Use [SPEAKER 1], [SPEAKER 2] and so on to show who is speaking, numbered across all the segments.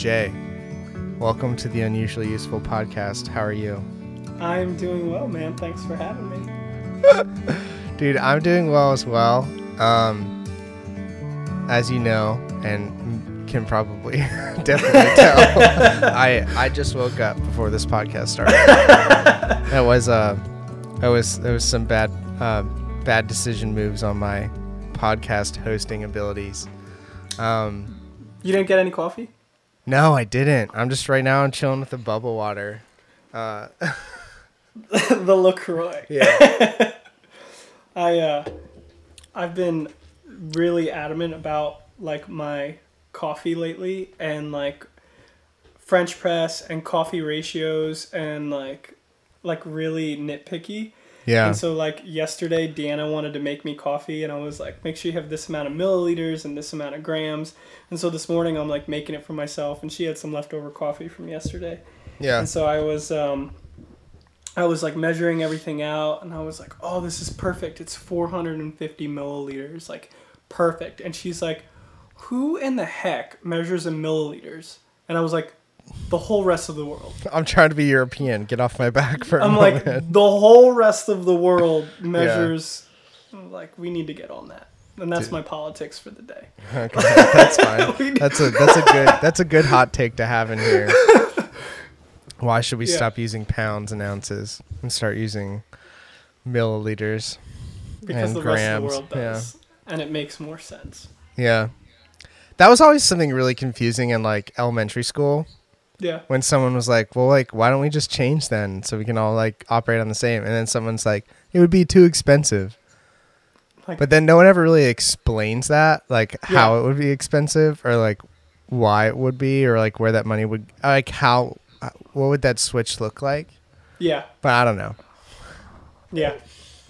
[SPEAKER 1] Jay. Welcome to the Unusually Useful Podcast. How are you?
[SPEAKER 2] I'm doing well, man. Thanks for having me.
[SPEAKER 1] Dude, I'm doing well as well. Um, as you know, and can probably definitely tell, I I just woke up before this podcast started. that was uh, that was there was some bad uh, bad decision moves on my podcast hosting abilities. Um,
[SPEAKER 2] You didn't get any coffee?
[SPEAKER 1] No, I didn't. I'm just right now. I'm chilling with the bubble water. Uh,
[SPEAKER 2] the LaCroix.
[SPEAKER 1] yeah.
[SPEAKER 2] I uh I've been really adamant about like my coffee lately and like French press and coffee ratios and like like really nitpicky.
[SPEAKER 1] Yeah.
[SPEAKER 2] And so like yesterday Deanna wanted to make me coffee and I was like, make sure you have this amount of milliliters and this amount of grams. And so this morning I'm like making it for myself and she had some leftover coffee from yesterday.
[SPEAKER 1] Yeah.
[SPEAKER 2] And so I was um I was like measuring everything out and I was like, "Oh, this is perfect. It's 450 milliliters. Like perfect." And she's like, "Who in the heck measures in milliliters?" And I was like, "The whole rest of the world."
[SPEAKER 1] I'm trying to be European. Get off my back for a
[SPEAKER 2] I'm
[SPEAKER 1] moment.
[SPEAKER 2] like, "The whole rest of the world measures like we need to get on that." And that's
[SPEAKER 1] Dude.
[SPEAKER 2] my politics for the day.
[SPEAKER 1] Okay, that's fine. That's a that's a good that's a good hot take to have in here. Why should we
[SPEAKER 2] Yeah.
[SPEAKER 1] stop using pounds and ounces and start using milliliters?
[SPEAKER 2] Because
[SPEAKER 1] And
[SPEAKER 2] the rest
[SPEAKER 1] grams,
[SPEAKER 2] of the world does. And it makes more sense.
[SPEAKER 1] Yeah. That was always something really confusing in like elementary school
[SPEAKER 2] Yeah.
[SPEAKER 1] when someone was like, "Well, like why don't we just change then so we can all like operate on the same?" And then someone's like, "It would be too expensive."
[SPEAKER 2] Like
[SPEAKER 1] But then no one ever really explains that, like how it would be expensive or like why it would be or like where that money would like how uh, what would that switch look like?
[SPEAKER 2] yeah.
[SPEAKER 1] But I don't know.
[SPEAKER 2] Yeah.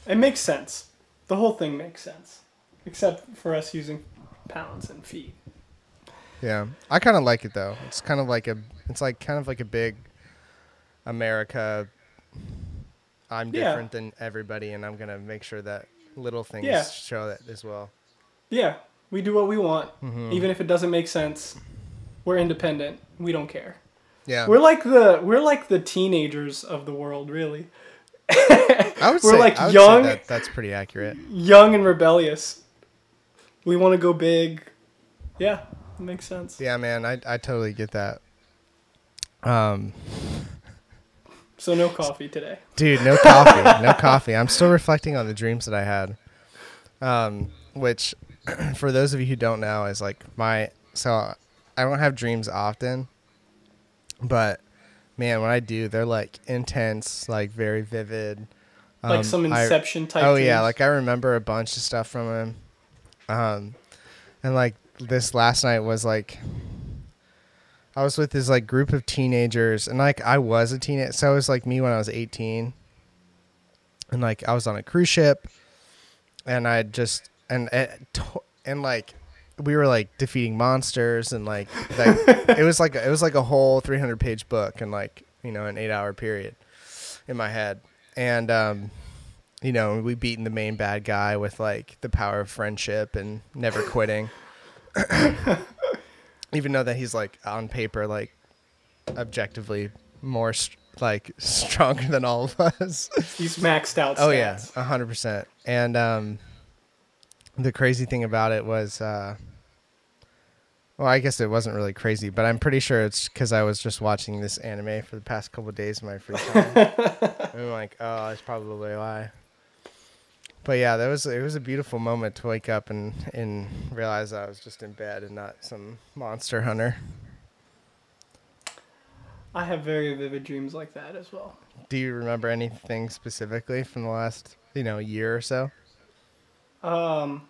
[SPEAKER 2] It makes sense. The whole thing makes sense. Except for us using pounds and feet.
[SPEAKER 1] Yeah. I kind of like it though. It's kind of like a it's like kind of like a big America I'm
[SPEAKER 2] Yeah.
[SPEAKER 1] different than everybody and I'm going to make sure that little things
[SPEAKER 2] Yeah.
[SPEAKER 1] show that as well.
[SPEAKER 2] Yeah. We do what we want.
[SPEAKER 1] Mhm.
[SPEAKER 2] Even if it doesn't make sense. We're independent. We don't care.
[SPEAKER 1] Yeah.
[SPEAKER 2] We're like the we're like the teenagers of the world, really.
[SPEAKER 1] I would
[SPEAKER 2] we're
[SPEAKER 1] say
[SPEAKER 2] like
[SPEAKER 1] I would
[SPEAKER 2] young-
[SPEAKER 1] say that that's pretty accurate.
[SPEAKER 2] Young and rebellious. We want to go big. Yeah, it makes sense.
[SPEAKER 1] Yeah, man, I I totally get that. Um
[SPEAKER 2] So no coffee today.
[SPEAKER 1] Dude, no coffee. no coffee. I'm still reflecting on the dreams that I had. Um, which, for those of you who don't know, is like my. So I don't have dreams often, but man, when I do, they're like intense, like very vivid.
[SPEAKER 2] Like
[SPEAKER 1] Um,
[SPEAKER 2] some
[SPEAKER 1] I-
[SPEAKER 2] inception type
[SPEAKER 1] Oh yeah, like I remember a bunch of stuff from him. Um, and like this last night was like. I was with this like group of teenagers, and like I was a teenager, so it was like me when I was eighteen, and like I was on a cruise ship, and I just and and, and like we were like defeating monsters, and like like it was like it was like a whole three hundred page book, and like you know an eight hour period in my head, and um, you know we beaten the main bad guy with like the power of friendship and never quitting even though that he's like on paper like objectively more st- like stronger than all of us.
[SPEAKER 2] He's maxed out.
[SPEAKER 1] oh yeah a hundred percent. And um the crazy thing about it was uh well i guess it wasn't really crazy but i'm pretty sure it's because i was just watching this anime for the past couple of days of my free time. And i'm like oh that's probably why but yeah that was it was a beautiful moment to wake up and and realize i was just in bed and not some monster hunter
[SPEAKER 2] I have very vivid dreams like that as well.
[SPEAKER 1] do you remember anything specifically from the last you know year or so
[SPEAKER 2] Um,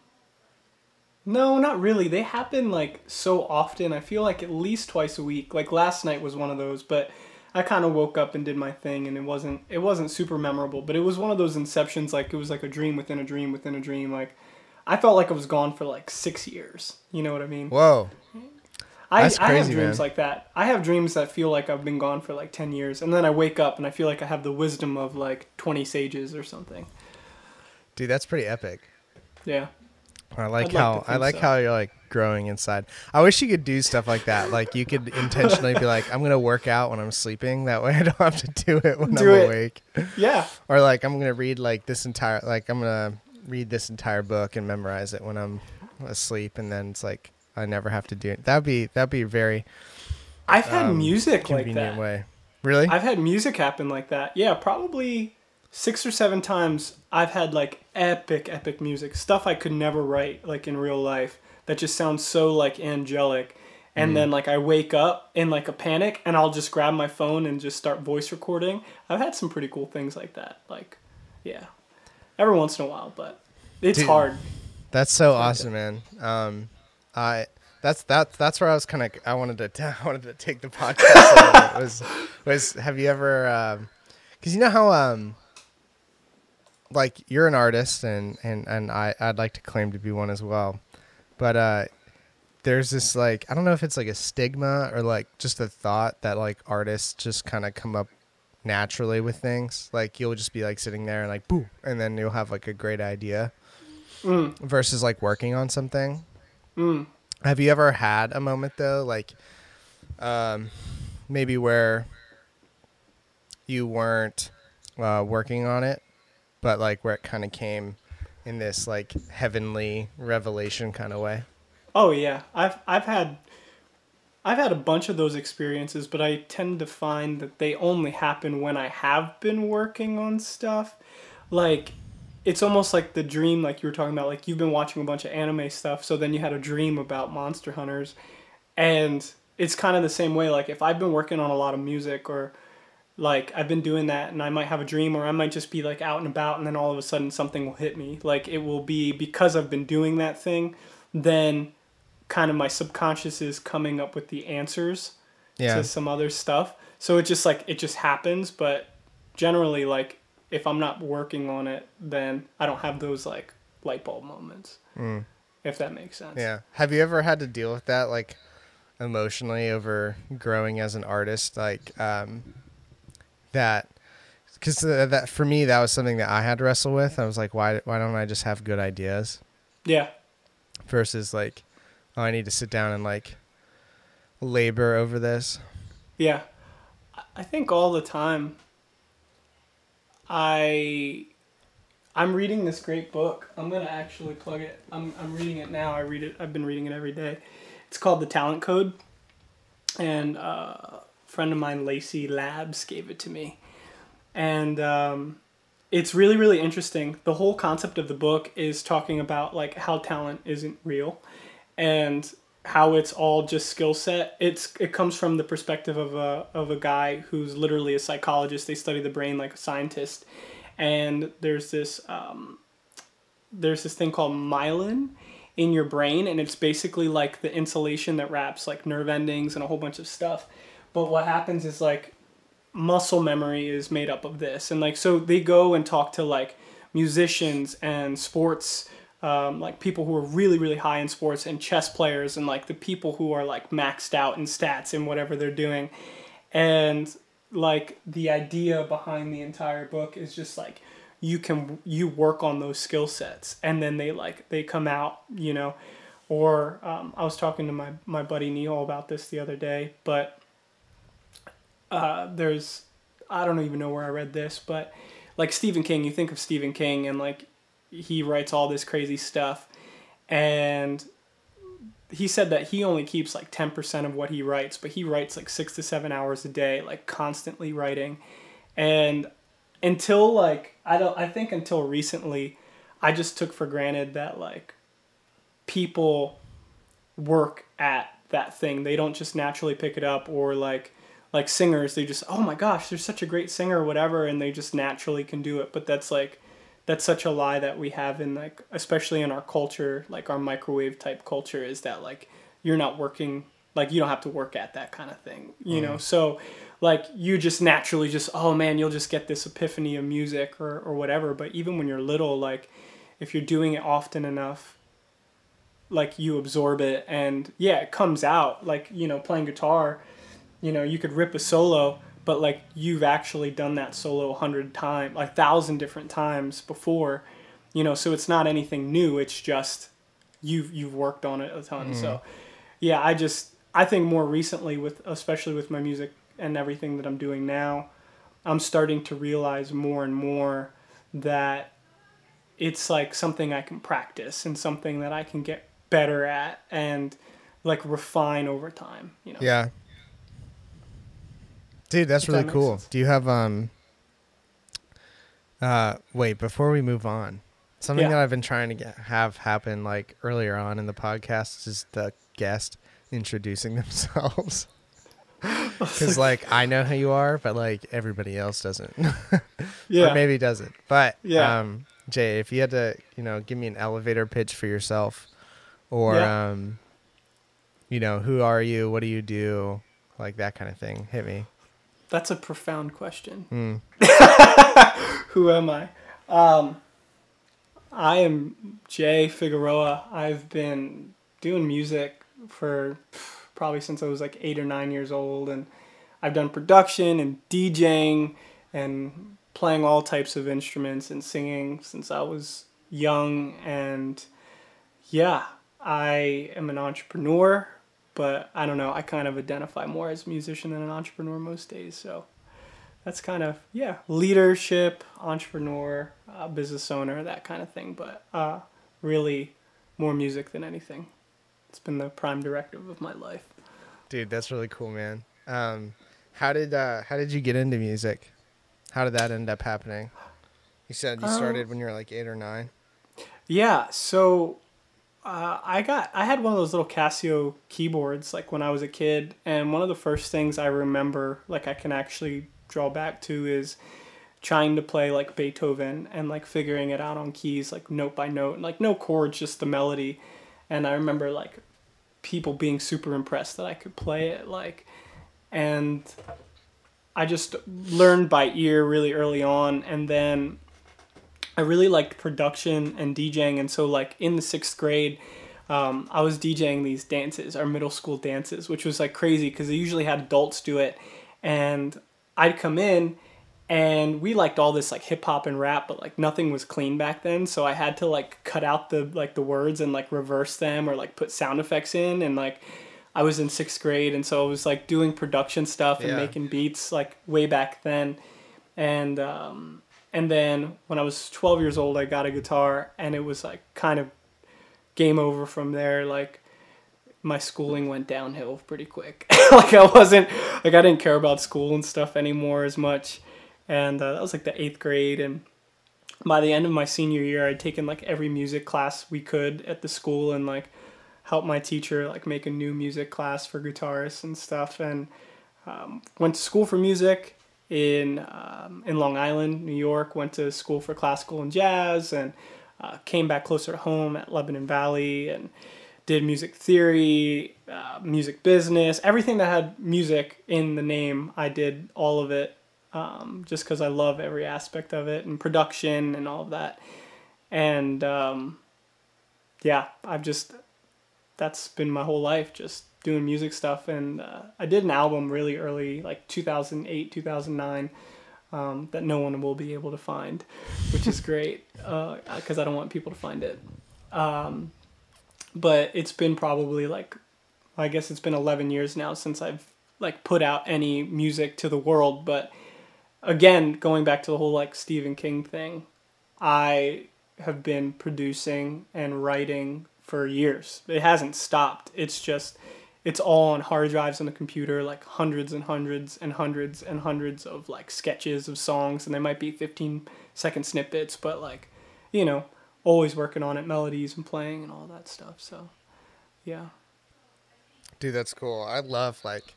[SPEAKER 2] no, not really. They happen like so often. I feel like at least twice a week. Like last night was one of those, but I kind of woke up and did my thing, and it wasn't it wasn't super memorable. But it was one of those inceptions. Like it was like a dream within a dream within a dream. Like I felt like I was gone for like six years. You know what I mean?
[SPEAKER 1] whoa
[SPEAKER 2] I,
[SPEAKER 1] That's
[SPEAKER 2] I have dreams
[SPEAKER 1] man.
[SPEAKER 2] like that. I have dreams that feel like I've been gone for like 10 years. And then I wake up and I feel like I have the wisdom of like 20 sages or something.
[SPEAKER 1] dude that's pretty epic
[SPEAKER 2] Yeah.
[SPEAKER 1] I like
[SPEAKER 2] I'd
[SPEAKER 1] how
[SPEAKER 2] to
[SPEAKER 1] I like
[SPEAKER 2] so.
[SPEAKER 1] how you're like growing inside. I wish you could do stuff like that. Like you could intentionally be like, I'm gonna work out when I'm sleeping. That way I don't have to do it when
[SPEAKER 2] Do
[SPEAKER 1] I'm
[SPEAKER 2] it.
[SPEAKER 1] awake.
[SPEAKER 2] Yeah.
[SPEAKER 1] Or like I'm gonna read like this entire like I'm gonna read this entire book and memorize it when I'm asleep, and then it's like I never have to do it. That'd be that'd be very
[SPEAKER 2] I've had
[SPEAKER 1] um,
[SPEAKER 2] music like that.
[SPEAKER 1] way. Really?
[SPEAKER 2] I've had music happen like that. Yeah, probably six or seven times I've had like epic, epic music. Stuff I could never write like in real life that just sounds so like angelic. And then like I wake up in like a panic and I'll just grab my phone and just start voice recording. I've had some pretty cool things like that. Like, yeah. Every once in a while, but it's
[SPEAKER 1] Dude.
[SPEAKER 2] hard.
[SPEAKER 1] That's so awesome, man. Um, I that's that's that's where I was kind of I wanted to I wanted to take the podcast. was was have you ever? Because you know how um, like you're an artist and and and I I'd like to claim to be one as well, but uh, there's this like I don't know if it's like a stigma or like just a thought that like artists just kind of come up naturally with things. Like you'll just be like sitting there and like boom and then you'll have like a great idea
[SPEAKER 2] Mm,
[SPEAKER 1] versus like working on something.
[SPEAKER 2] mm.
[SPEAKER 1] Have you ever had a moment though, like um, maybe where you weren't uh, working on it, but like where it kind of came in this like heavenly revelation kind of way?
[SPEAKER 2] Oh yeah, I've I've had I've had a bunch of those experiences, but I tend to find that they only happen when I have been working on stuff. Like it's almost like the dream like you were talking about like you've been watching a bunch of anime stuff, so then you had a dream about monster hunters and it's kind of the same way like if I've been working on a lot of music or like I've been doing that and I might have a dream or I might just be like out and about and then all of a sudden something will hit me. Like it will be because I've been doing that thing, then kind of my subconscious is coming up with the answers
[SPEAKER 1] Yeah,
[SPEAKER 2] to some other stuff. So it just like it just happens, but generally like if I'm not working on it, then I don't have those like light bulb moments.
[SPEAKER 1] Mm.
[SPEAKER 2] If that makes sense.
[SPEAKER 1] yeah. Have you ever had to deal with that like emotionally over growing as an artist, like um, that? Because that for me, that was something that I had to wrestle with. I was like, why why don't I just have good ideas?
[SPEAKER 2] Yeah.
[SPEAKER 1] versus like oh i need to sit down and like labor over this
[SPEAKER 2] Yeah. I- think all the time I I'm reading this great book. I'm to actually plug it. I'm I'm reading it now. I read it I've been reading it every day. It's called The Talent Code. And uh, friend of mine Lacey Labs gave it to me. And um it's really really interesting. The whole concept of the book is talking about like how talent isn't real and how it's all just skill set. It's it comes from the perspective of a of a guy who's literally a psychologist. They study the brain like a scientist, and there's this um, there's this thing called myelin in your brain, and it's basically like the insulation that wraps like nerve endings and a whole bunch of stuff. But what happens is like muscle memory is made up of this, and like so they go and talk to like musicians and sports um, like people who are really really high in sports and chess players and like the people who are like maxed out in stats and whatever they're doing. And like the idea behind the entire book is just like you can you work on those skill sets. And then they like they come out you know. Or um, i was talking to my my buddy neil about this the other day but uh, there's i don't even know where i read this but like stephen king you think of stephen king and like he writes all this crazy stuff and he said that he only keeps like 10% of what he writes but he writes like 6 to 7 hours a day like constantly writing. And until like I don't I think until recently I just took for granted that like people work at that thing. They don't just naturally pick it up or like like singers they just oh my gosh they're such a great singer or whatever and they just naturally can do it. But that's like that's such a lie that we have in like especially in our culture like our microwave type culture is that like you're not working like you don't have to work at that kind of thing you know? Mm. So like you just naturally just oh man you'll just get this epiphany of music or, or whatever. But even when you're little like if you're doing it often enough like you absorb it and yeah it comes out. Like you know playing guitar you know you could rip a solo but like you've actually done that solo a hundred times like thousand different times before you know so it's not anything new it's just you've you've worked on it a ton.
[SPEAKER 1] Mm.
[SPEAKER 2] So yeah, I just I think more recently with especially with my music and everything that I'm doing now, I'm starting to realize more and more that it's like something I can practice and something that I can get better at and like refine over time, you know.
[SPEAKER 1] Yeah. Dude, that's really
[SPEAKER 2] that
[SPEAKER 1] cool.
[SPEAKER 2] sense.
[SPEAKER 1] Do you have um uh wait, before we move on. Something
[SPEAKER 2] Yeah.
[SPEAKER 1] that I've been trying to get have happen like earlier on in the podcast is the guest introducing themselves. Cuz like I know who you are, but like everybody else doesn't.
[SPEAKER 2] Yeah.
[SPEAKER 1] or maybe doesn't. But
[SPEAKER 2] Yeah.
[SPEAKER 1] um Jay, if you had to, you know, give me an elevator pitch for yourself or
[SPEAKER 2] Yeah.
[SPEAKER 1] um you know, who are you? What do you do? Like that kind of thing. Hit me.
[SPEAKER 2] That's a profound question.
[SPEAKER 1] Mm.
[SPEAKER 2] Who am I? Um, I am Jay Figueroa. I've been doing music for probably since I was like eight or nine years old, and I've done production and DJing and playing all types of instruments and singing since I was young. And yeah, I am an entrepreneur, but I don't know. I kind of identify more as a musician than an entrepreneur most days. So that's kind of yeah leadership entrepreneur uh, business owner that kind of thing but uh, really more music than anything it's been the prime directive of my life
[SPEAKER 1] Dude, that's really cool, man. Um how did uh how did you get into music? How did that end up happening? You said you
[SPEAKER 2] Um,
[SPEAKER 1] started when you were like 8 or 9.
[SPEAKER 2] yeah so uh, i got i had one of those little casio keyboards like when i was a kid and one of the first things i remember like i can actually draw back to is trying to play like beethoven and like figuring it out on keys like note by note and like no chords just the melody. And i remember like people being super impressed that i could play it like and i just learned by ear really early on and then I really liked production and DJing, and so like in the sixth grade, um, I was DJing these dances, our middle school dances, which was like crazy because they usually had adults do it, and I'd come in, and we liked all this like hip hop and rap, but like nothing was clean back then, so I had to like cut out the like the words and like reverse them or like put sound effects in, and like I was in sixth grade, and so I was like doing production stuff and
[SPEAKER 1] Yeah.
[SPEAKER 2] making beats like way back then, and um, and then when I was 12 years old, I got a guitar, and it was like kind of game over from there. Like my schooling went downhill pretty quick. like I wasn't like I didn't care about school and stuff anymore as much, and uh, that was like the eighth grade. And by the end of my senior year, I'd taken like every music class we could at the school, and like helped my teacher like make a new music class for guitarists and stuff, and um, went to school for music in um, in Long Island, New York. Went to school for classical and jazz, and uh, came back closer to home at Lebanon Valley, and did music theory, uh, music business, everything that had music in the name. I did all of it, um, just because I love every aspect of it and production and all of that. And um, yeah, I've just that's been my whole life, just doing music stuff. And uh, I did an album really early, like 2008, 2009, um, that no one will be able to find, which is great because I don't want people to find it. Um, but it's been probably like, I guess it's been 11 years now since I've like put out any music to the world. But again, going back to the whole like Stephen King thing, I have been producing and writing for years. It hasn't stopped. It's just it's all on hard drives on the computer, like hundreds and hundreds and hundreds and hundreds of like sketches of songs, and they might be 15 second snippets, but like, you know, always working on it, melodies and playing and all that stuff. So, yeah.
[SPEAKER 1] Dude, that's cool. I love like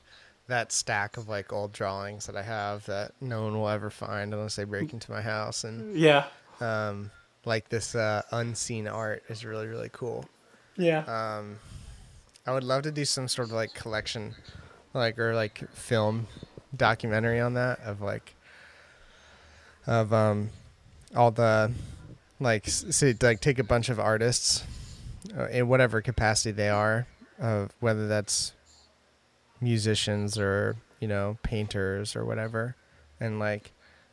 [SPEAKER 1] that stack of like old drawings that I have that no one will ever find unless they break into my house and
[SPEAKER 2] Yeah.
[SPEAKER 1] um like this uh unseen art is really really cool.
[SPEAKER 2] Yeah.
[SPEAKER 1] Um I would love to do some sort of like collection like or like film documentary on that of like of um all the like s- say like take a bunch of artists uh, in whatever capacity they are of whether that's musicians or you know painters or whatever and like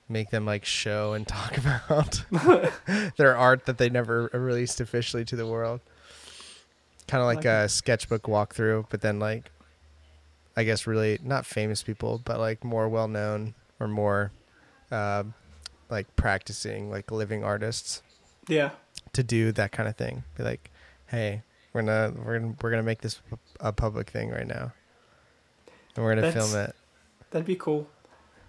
[SPEAKER 1] make them like show and talk about their art that they never released officially to the world kind of like,
[SPEAKER 2] Like
[SPEAKER 1] a sketchbook walkthrough, but then like, I guess really not famous people, but like more well known or more, uh, like practicing like living artists
[SPEAKER 2] Yeah.
[SPEAKER 1] to do that kind of thing. Be like, hey, we're gonna we're gonna we're gonna make this a public thing right now, and we're gonna
[SPEAKER 2] That's-
[SPEAKER 1] film it.
[SPEAKER 2] That'd be cool.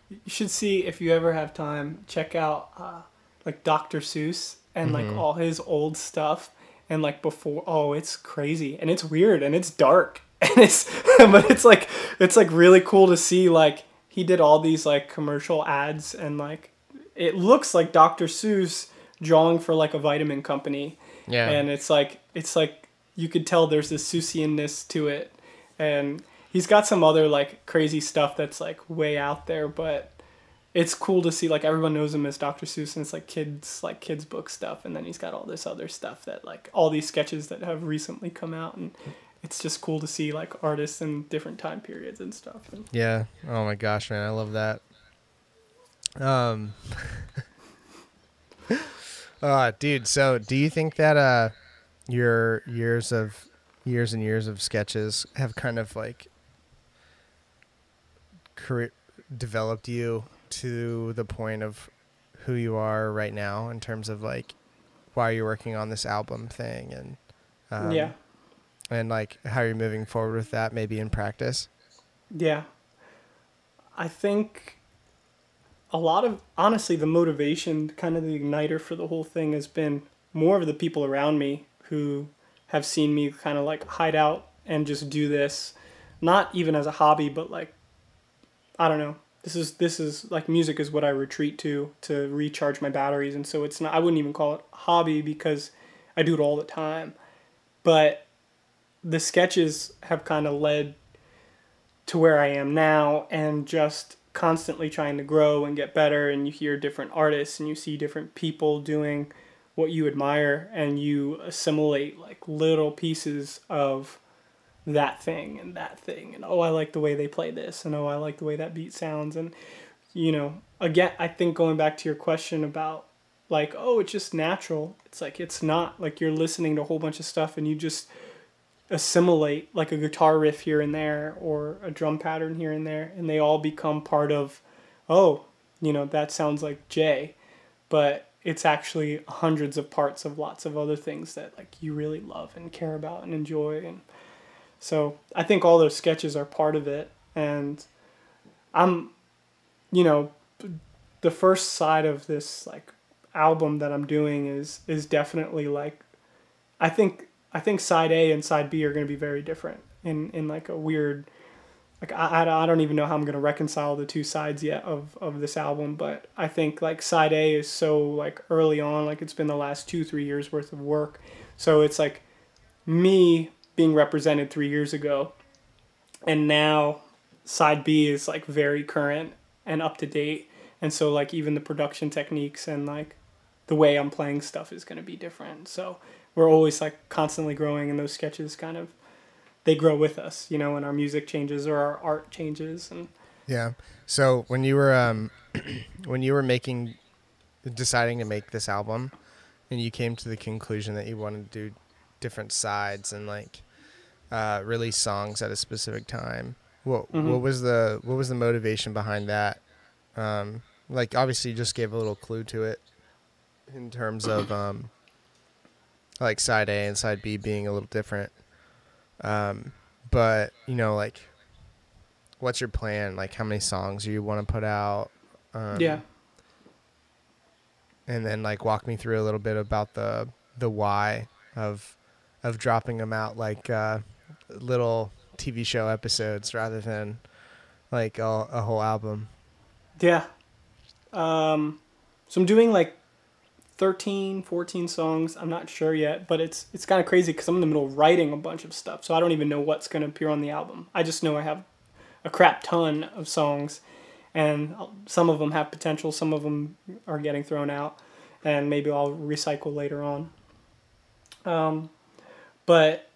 [SPEAKER 2] You should see if you ever have time. Check out uh, like Dr. Seuss and like
[SPEAKER 1] Mhm.
[SPEAKER 2] all his old stuff and like before. Oh, it's crazy and it's weird and it's dark and it's but it's like it's like really cool to see like he did all these like commercial ads and like it looks like Dr. Seuss drawing for like a vitamin company
[SPEAKER 1] Yeah,
[SPEAKER 2] and it's like it's like you could tell there's this Seussianness to it, and he's got some other like crazy stuff that's like way out there, but it's cool to see like everyone knows him as Dr. Seuss, and it's like kids like kids book stuff, and then he's got all this other stuff that like all these sketches that have recently come out, and it's just cool to see like artists in different time periods and stuff. And
[SPEAKER 1] yeah. Oh my gosh, man, I love that. Um, uh, dude. So, do you think that uh, your years of years and years of sketches have kind of like career developed you to the point of who you are right now in terms of like why you're working on this album thing and um,
[SPEAKER 2] yeah,
[SPEAKER 1] and like how you're moving forward with that maybe in practice
[SPEAKER 2] Yeah. I think a lot of honestly the motivation, kind of the igniter for the whole thing has been more of the people around me who have seen me kind of like hide out and just do this not even as a hobby but like I don't know. This is this is like music is what I retreat to to recharge my batteries and so it's not I wouldn't even call it hobby because I do it all the time. But the sketches have kind of led to where I am now and just constantly trying to grow and get better and you hear different artists and you see different people doing what you admire and you assimilate like little pieces of that thing and that thing and oh I like the way they play this and oh I like the way that beat sounds and you know again I think going back to your question about like oh it's just natural it's like it's not like you're listening to a whole bunch of stuff and you just assimilate like a guitar riff here and there or a drum pattern here and there and they all become part of oh you know that sounds like Jay but it's actually hundreds of parts of lots of other things that like you really love and care about and enjoy and so I think all those sketches are part of it and I'm you know the first side of this like album that I'm doing is is definitely like I think I think side A and side B are going to be very different in in like a weird like I, I, don't even know how I'm going to reconcile the two sides yet of of this album but I think like side A is so like early on like it's been the last 2 3 years worth of work. So it's like me being represented 3 years ago. And now side B is like very current and up to date. And so like even the production techniques and like the way I'm playing stuff is going to be different. So we're always like constantly growing and those sketches kind of they grow with us you know and our music changes or our art changes and
[SPEAKER 1] Yeah. So when you were um when you were making deciding to make this album and you came to the conclusion that you wanted to do different sides and like uh release songs at a specific time. What
[SPEAKER 2] Mhm.
[SPEAKER 1] what was the what was the motivation behind that? Um like obviously you just gave a little clue to it in terms of um like side A and side B being a little different. Um but you know like what's your plan? Like how many songs do you want to put out? Um,
[SPEAKER 2] yeah
[SPEAKER 1] And then like walk me through a little bit about the the why of of dropping them out like uh, little TV show episodes rather than like a, a whole album.
[SPEAKER 2] yeah. Um so i'm doing like 13 14 songs. I'm not sure yet but it's it's kind of crazy because i'm in the middle of writing a bunch of stuff so i don't even know what's going to appear on the album. I just know i have a crap ton of songs and some of them have potential some of them are getting thrown out and maybe i'll recycle later on. Um, but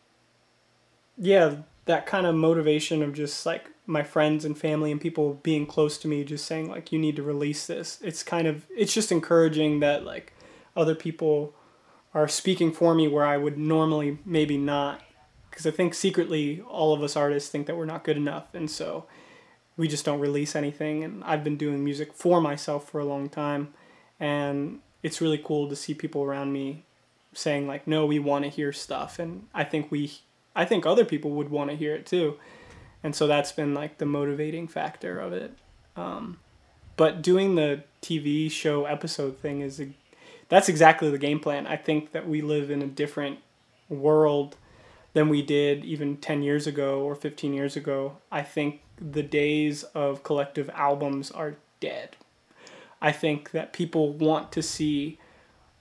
[SPEAKER 2] yeah that kind of motivation of just like my friends and family and people being close to me just saying like you need to release this it's kind of it's just encouraging that like other people are speaking for me where i would normally maybe not because I think secretly all of us artists think that we're not good enough, and so we just don't release anything. And I've been doing music for myself for a long time, and it's really cool to see people around me saying like, "No, we want to hear stuff," and I think we, I think other people would want to hear it too, and so that's been like the motivating factor of it. Um, but doing the TV show episode thing is a, that's exactly the game plan. I think that we live in a different world than we did even 10 years ago or 15 years ago. I think the days of collective albums are dead. I think that people want to see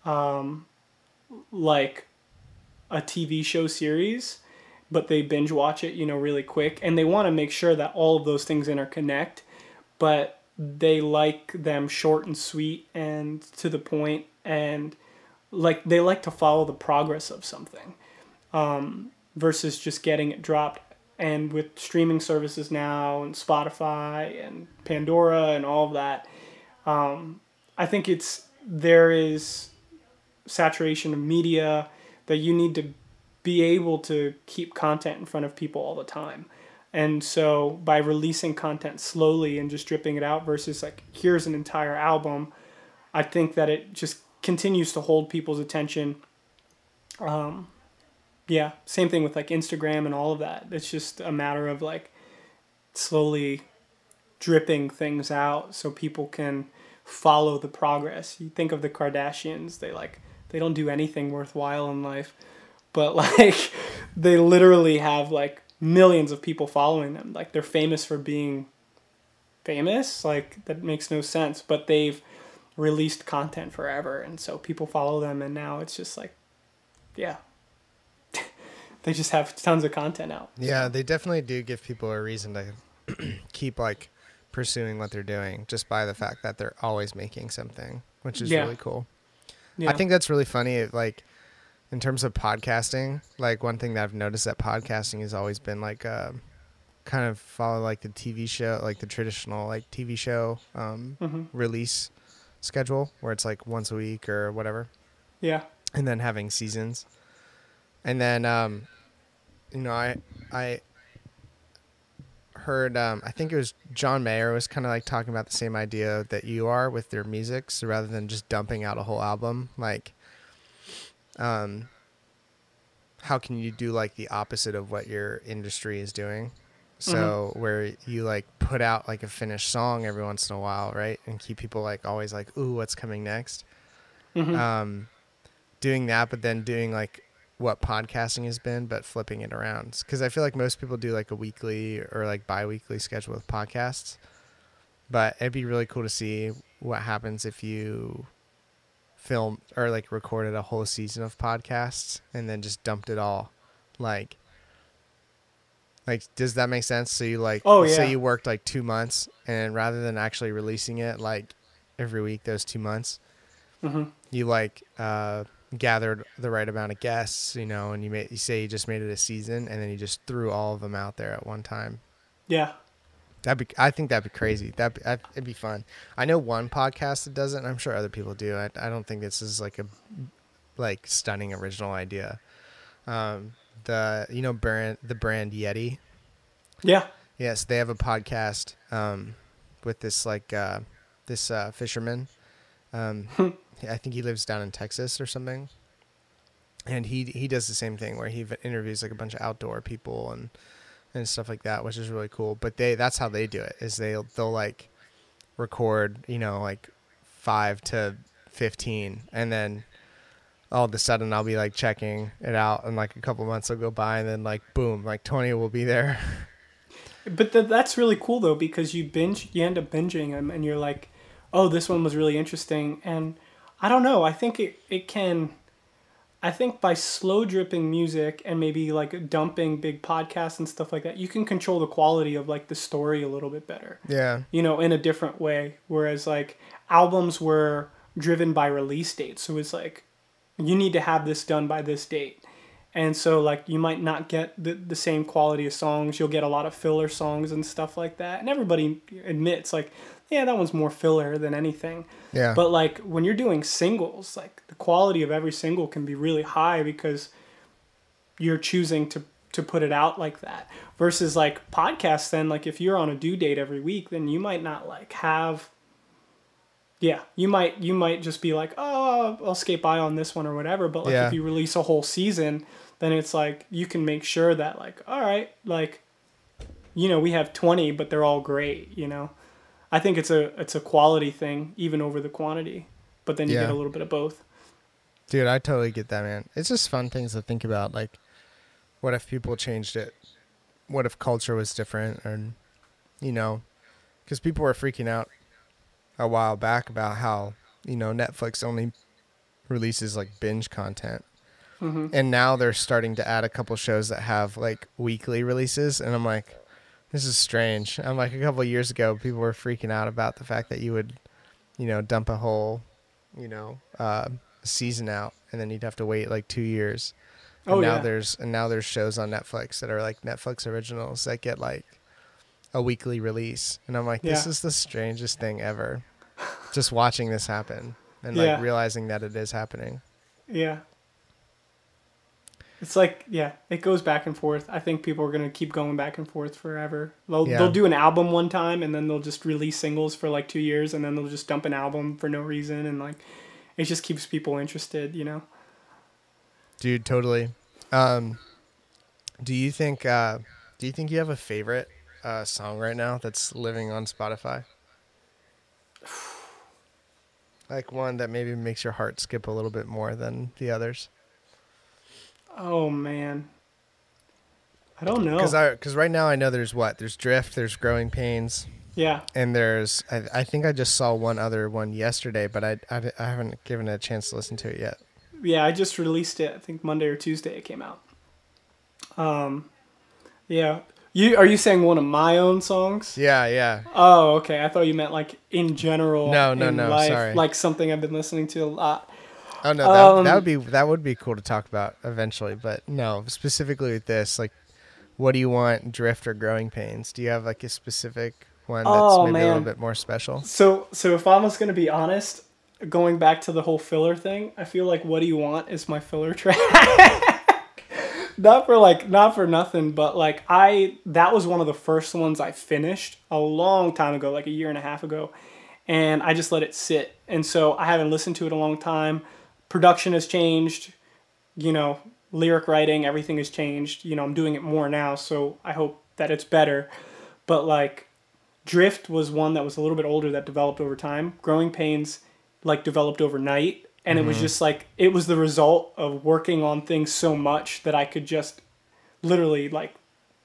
[SPEAKER 2] um, like a TV show series, but they binge watch it, you know, really quick. And they want to make sure that all of those things interconnect, but they like them short and sweet and to the point and like they like to follow the progress of something um, versus just getting it dropped and with streaming services now and spotify and pandora and all of that um, i think it's there is saturation of media that you need to be able to keep content in front of people all the time and so by releasing content slowly and just dripping it out versus like here's an entire album, I think that it just continues to hold people's attention. Um, yeah, same thing with like Instagram and all of that. It's just a matter of like slowly dripping things out so people can follow the progress. You think of the Kardashians, they like they don't do anything worthwhile in life, but like they literally have like millions of people following them. Like they're famous for being famous. Like that makes no sense, but they've released content forever and so people follow them and now it's just like yeah. they just have tons of content out.
[SPEAKER 1] Yeah, they definitely do give people a reason to keep like pursuing what they're doing just by the fact that they're always making something, which is
[SPEAKER 2] Yeah.
[SPEAKER 1] really cool.
[SPEAKER 2] Yeah.
[SPEAKER 1] I think that's really funny. Like in terms of podcasting, like one thing that I've noticed that podcasting has always been like uh, kind of follow like the TV show, like the traditional like TV show um,
[SPEAKER 2] Mhm.
[SPEAKER 1] release schedule, where it's like once a week or whatever,
[SPEAKER 2] Yeah.
[SPEAKER 1] and then having seasons, and then um, you know I I heard um, I think it was John Mayer was kind of like talking about the same idea that you are with their music, so rather than just dumping out a whole album, like um how can you do like the opposite of what your industry is doing? So where you like put out like a finished song every once in a while right and keep people like always like ooh what's coming next?
[SPEAKER 2] Mhm.
[SPEAKER 1] um doing that but then doing like what podcasting has been but flipping it around because i feel like most people do like a weekly or like bi-weekly schedule with podcasts but it'd be really cool to see what happens if you filmed or like recorded a whole season of podcasts and then just dumped it all like like does that make sense so you like
[SPEAKER 2] Oh,
[SPEAKER 1] say
[SPEAKER 2] yeah.
[SPEAKER 1] you worked like two months and rather than actually releasing it like every week those two months
[SPEAKER 2] Mhm.
[SPEAKER 1] you like uh gathered the right amount of guests you know and you made you say you just made it a season and then you just threw all of them out there at one time
[SPEAKER 2] Yeah.
[SPEAKER 1] That'd be. I think that'd be crazy. That it'd be fun. I know one podcast that does it. and I'm sure other people do. I, I don't think this is like a like stunning original idea. Um, the you know brand the brand Yeti.
[SPEAKER 2] Yeah.
[SPEAKER 1] Yes, they have a podcast um, with this like uh, this uh, fisherman. Um, I think he lives down in Texas or something. And he he does the same thing where he interviews like a bunch of outdoor people and and stuff like that, which is really cool. But they that's how they do it is they they'll like record you know like five to fifteen, and then all of a sudden I'll be like checking it out, and like a couple months will go by, and then like boom, like Tony will be there.
[SPEAKER 2] But th- that's really cool though because you binge, you end up binging them, and you're like, "Oh, this one was really interesting." And I don't know. I think it it can. I think by slow dripping music and maybe like dumping big podcasts and stuff like that, you can control the quality of like the story a little bit better.
[SPEAKER 1] yeah,
[SPEAKER 2] You know, in a different way. Whereas like albums were driven by release dates, so it's like you need to have this done by this date. And so like you might not get the, the same quality of songs. You'll get a lot of filler songs and stuff like that. And everybody admits like, yeah, that one's more filler than anything.
[SPEAKER 1] yeah,
[SPEAKER 2] But like when you're doing singles, like the quality of every single can be really high because you're choosing to to put it out like that versus like podcasts then like if you're on a due date every week then you might not like have yeah you might you might just be like oh i'll skate by on this one or whatever but like
[SPEAKER 1] Yeah.
[SPEAKER 2] if you release a whole season then it's like you can make sure that like all right like you know we have 20 but they're all great you know i think it's a it's a quality thing even over the quantity but then you
[SPEAKER 1] Yeah.
[SPEAKER 2] get a little bit of both
[SPEAKER 1] Dude, I totally get that, man. It's just fun things to think about. Like, what if people changed it? What if culture was different? And, you know, because people were freaking out a while back about how, you know, Netflix only releases like binge content.
[SPEAKER 2] hmm
[SPEAKER 1] And now they're starting to add a couple shows that have like weekly releases. And I'm like, this is strange. I'm like, a couple of years ago, people were freaking out about the fact that you would, you know, dump a whole, you know, uh, season out and then you'd have to wait like two years. And
[SPEAKER 2] Oh,
[SPEAKER 1] now
[SPEAKER 2] yeah.
[SPEAKER 1] there's and now there's shows on Netflix that are like Netflix originals that get like a weekly release. And I'm like, this
[SPEAKER 2] Yeah.
[SPEAKER 1] is the strangest thing ever. Just watching this happen and
[SPEAKER 2] Yeah.
[SPEAKER 1] like realizing that it is happening.
[SPEAKER 2] Yeah. It's like yeah, it goes back and forth. I think people are gonna keep going back and forth forever. They'll
[SPEAKER 1] Yeah.
[SPEAKER 2] they'll do an album one time and then they'll just release singles for like two years and then they'll just dump an album for no reason and like it just keeps people interested, you know.
[SPEAKER 1] Dude, totally. Um, do you think uh, do you think you have a favorite uh, song right now that's living on Spotify? Like one that maybe makes your heart skip a little bit more than the others.
[SPEAKER 2] Oh man. I don't know.
[SPEAKER 1] Because I because right now I know there's what there's Drift, there's Growing Pains,
[SPEAKER 2] yeah.
[SPEAKER 1] and there's I, I think I just saw one other one yesterday, but I, I I haven't given it a chance to listen to it yet.
[SPEAKER 2] Yeah, I just released it. I think Monday or Tuesday it came out. Um yeah. You are you saying one of my own songs?
[SPEAKER 1] Yeah, yeah.
[SPEAKER 2] Oh, okay. I thought you meant like in general.
[SPEAKER 1] No, no, no,
[SPEAKER 2] Life,
[SPEAKER 1] sorry.
[SPEAKER 2] Like something I've been listening to a lot.
[SPEAKER 1] Oh no, that,
[SPEAKER 2] Um,
[SPEAKER 1] that would be that would be cool to talk about eventually, but no, specifically with this, like, what do you want, drift or growing pains? Do you have like a specific one that's
[SPEAKER 2] Oh,
[SPEAKER 1] maybe a little bit more special?
[SPEAKER 2] So, so if I was gonna be honest, going back to the whole filler thing, I feel like "What Do You Want" is my filler track. not for like, not for nothing, but like I that was one of the first ones I finished a long time ago, like a year and a half ago, and I just let it sit, and so I haven't listened to it a long time. Production has changed, you know, lyric writing, everything has changed. You know, I'm doing it more now, so I hope that it's better. But like Drift was one that was a little bit older that developed over time. Growing Pains like developed overnight and it was mm-hmm. just like it was the result of working on things so much that I could just literally like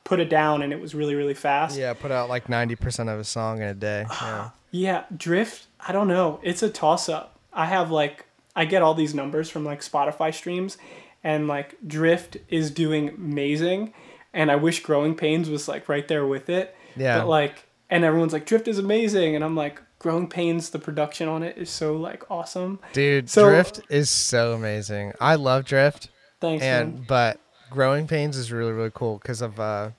[SPEAKER 2] put it down and it was really really fast.
[SPEAKER 1] Yeah, put out like ninety percent of a song in a day. Yeah,
[SPEAKER 2] Yeah, Drift, I don't know. It's a toss up. I have like I get all these numbers from like Spotify streams and like Drift is doing amazing and I wish Growing Pains was like right there with it.
[SPEAKER 1] yeah.
[SPEAKER 2] But like and everyone's like Drift is amazing and I'm like Growing Pains the production on it is so like awesome.
[SPEAKER 1] Dude,
[SPEAKER 2] so-
[SPEAKER 1] drift is so amazing. I love drift,
[SPEAKER 2] Thanks. man.
[SPEAKER 1] but growing pains is really really cool because of uh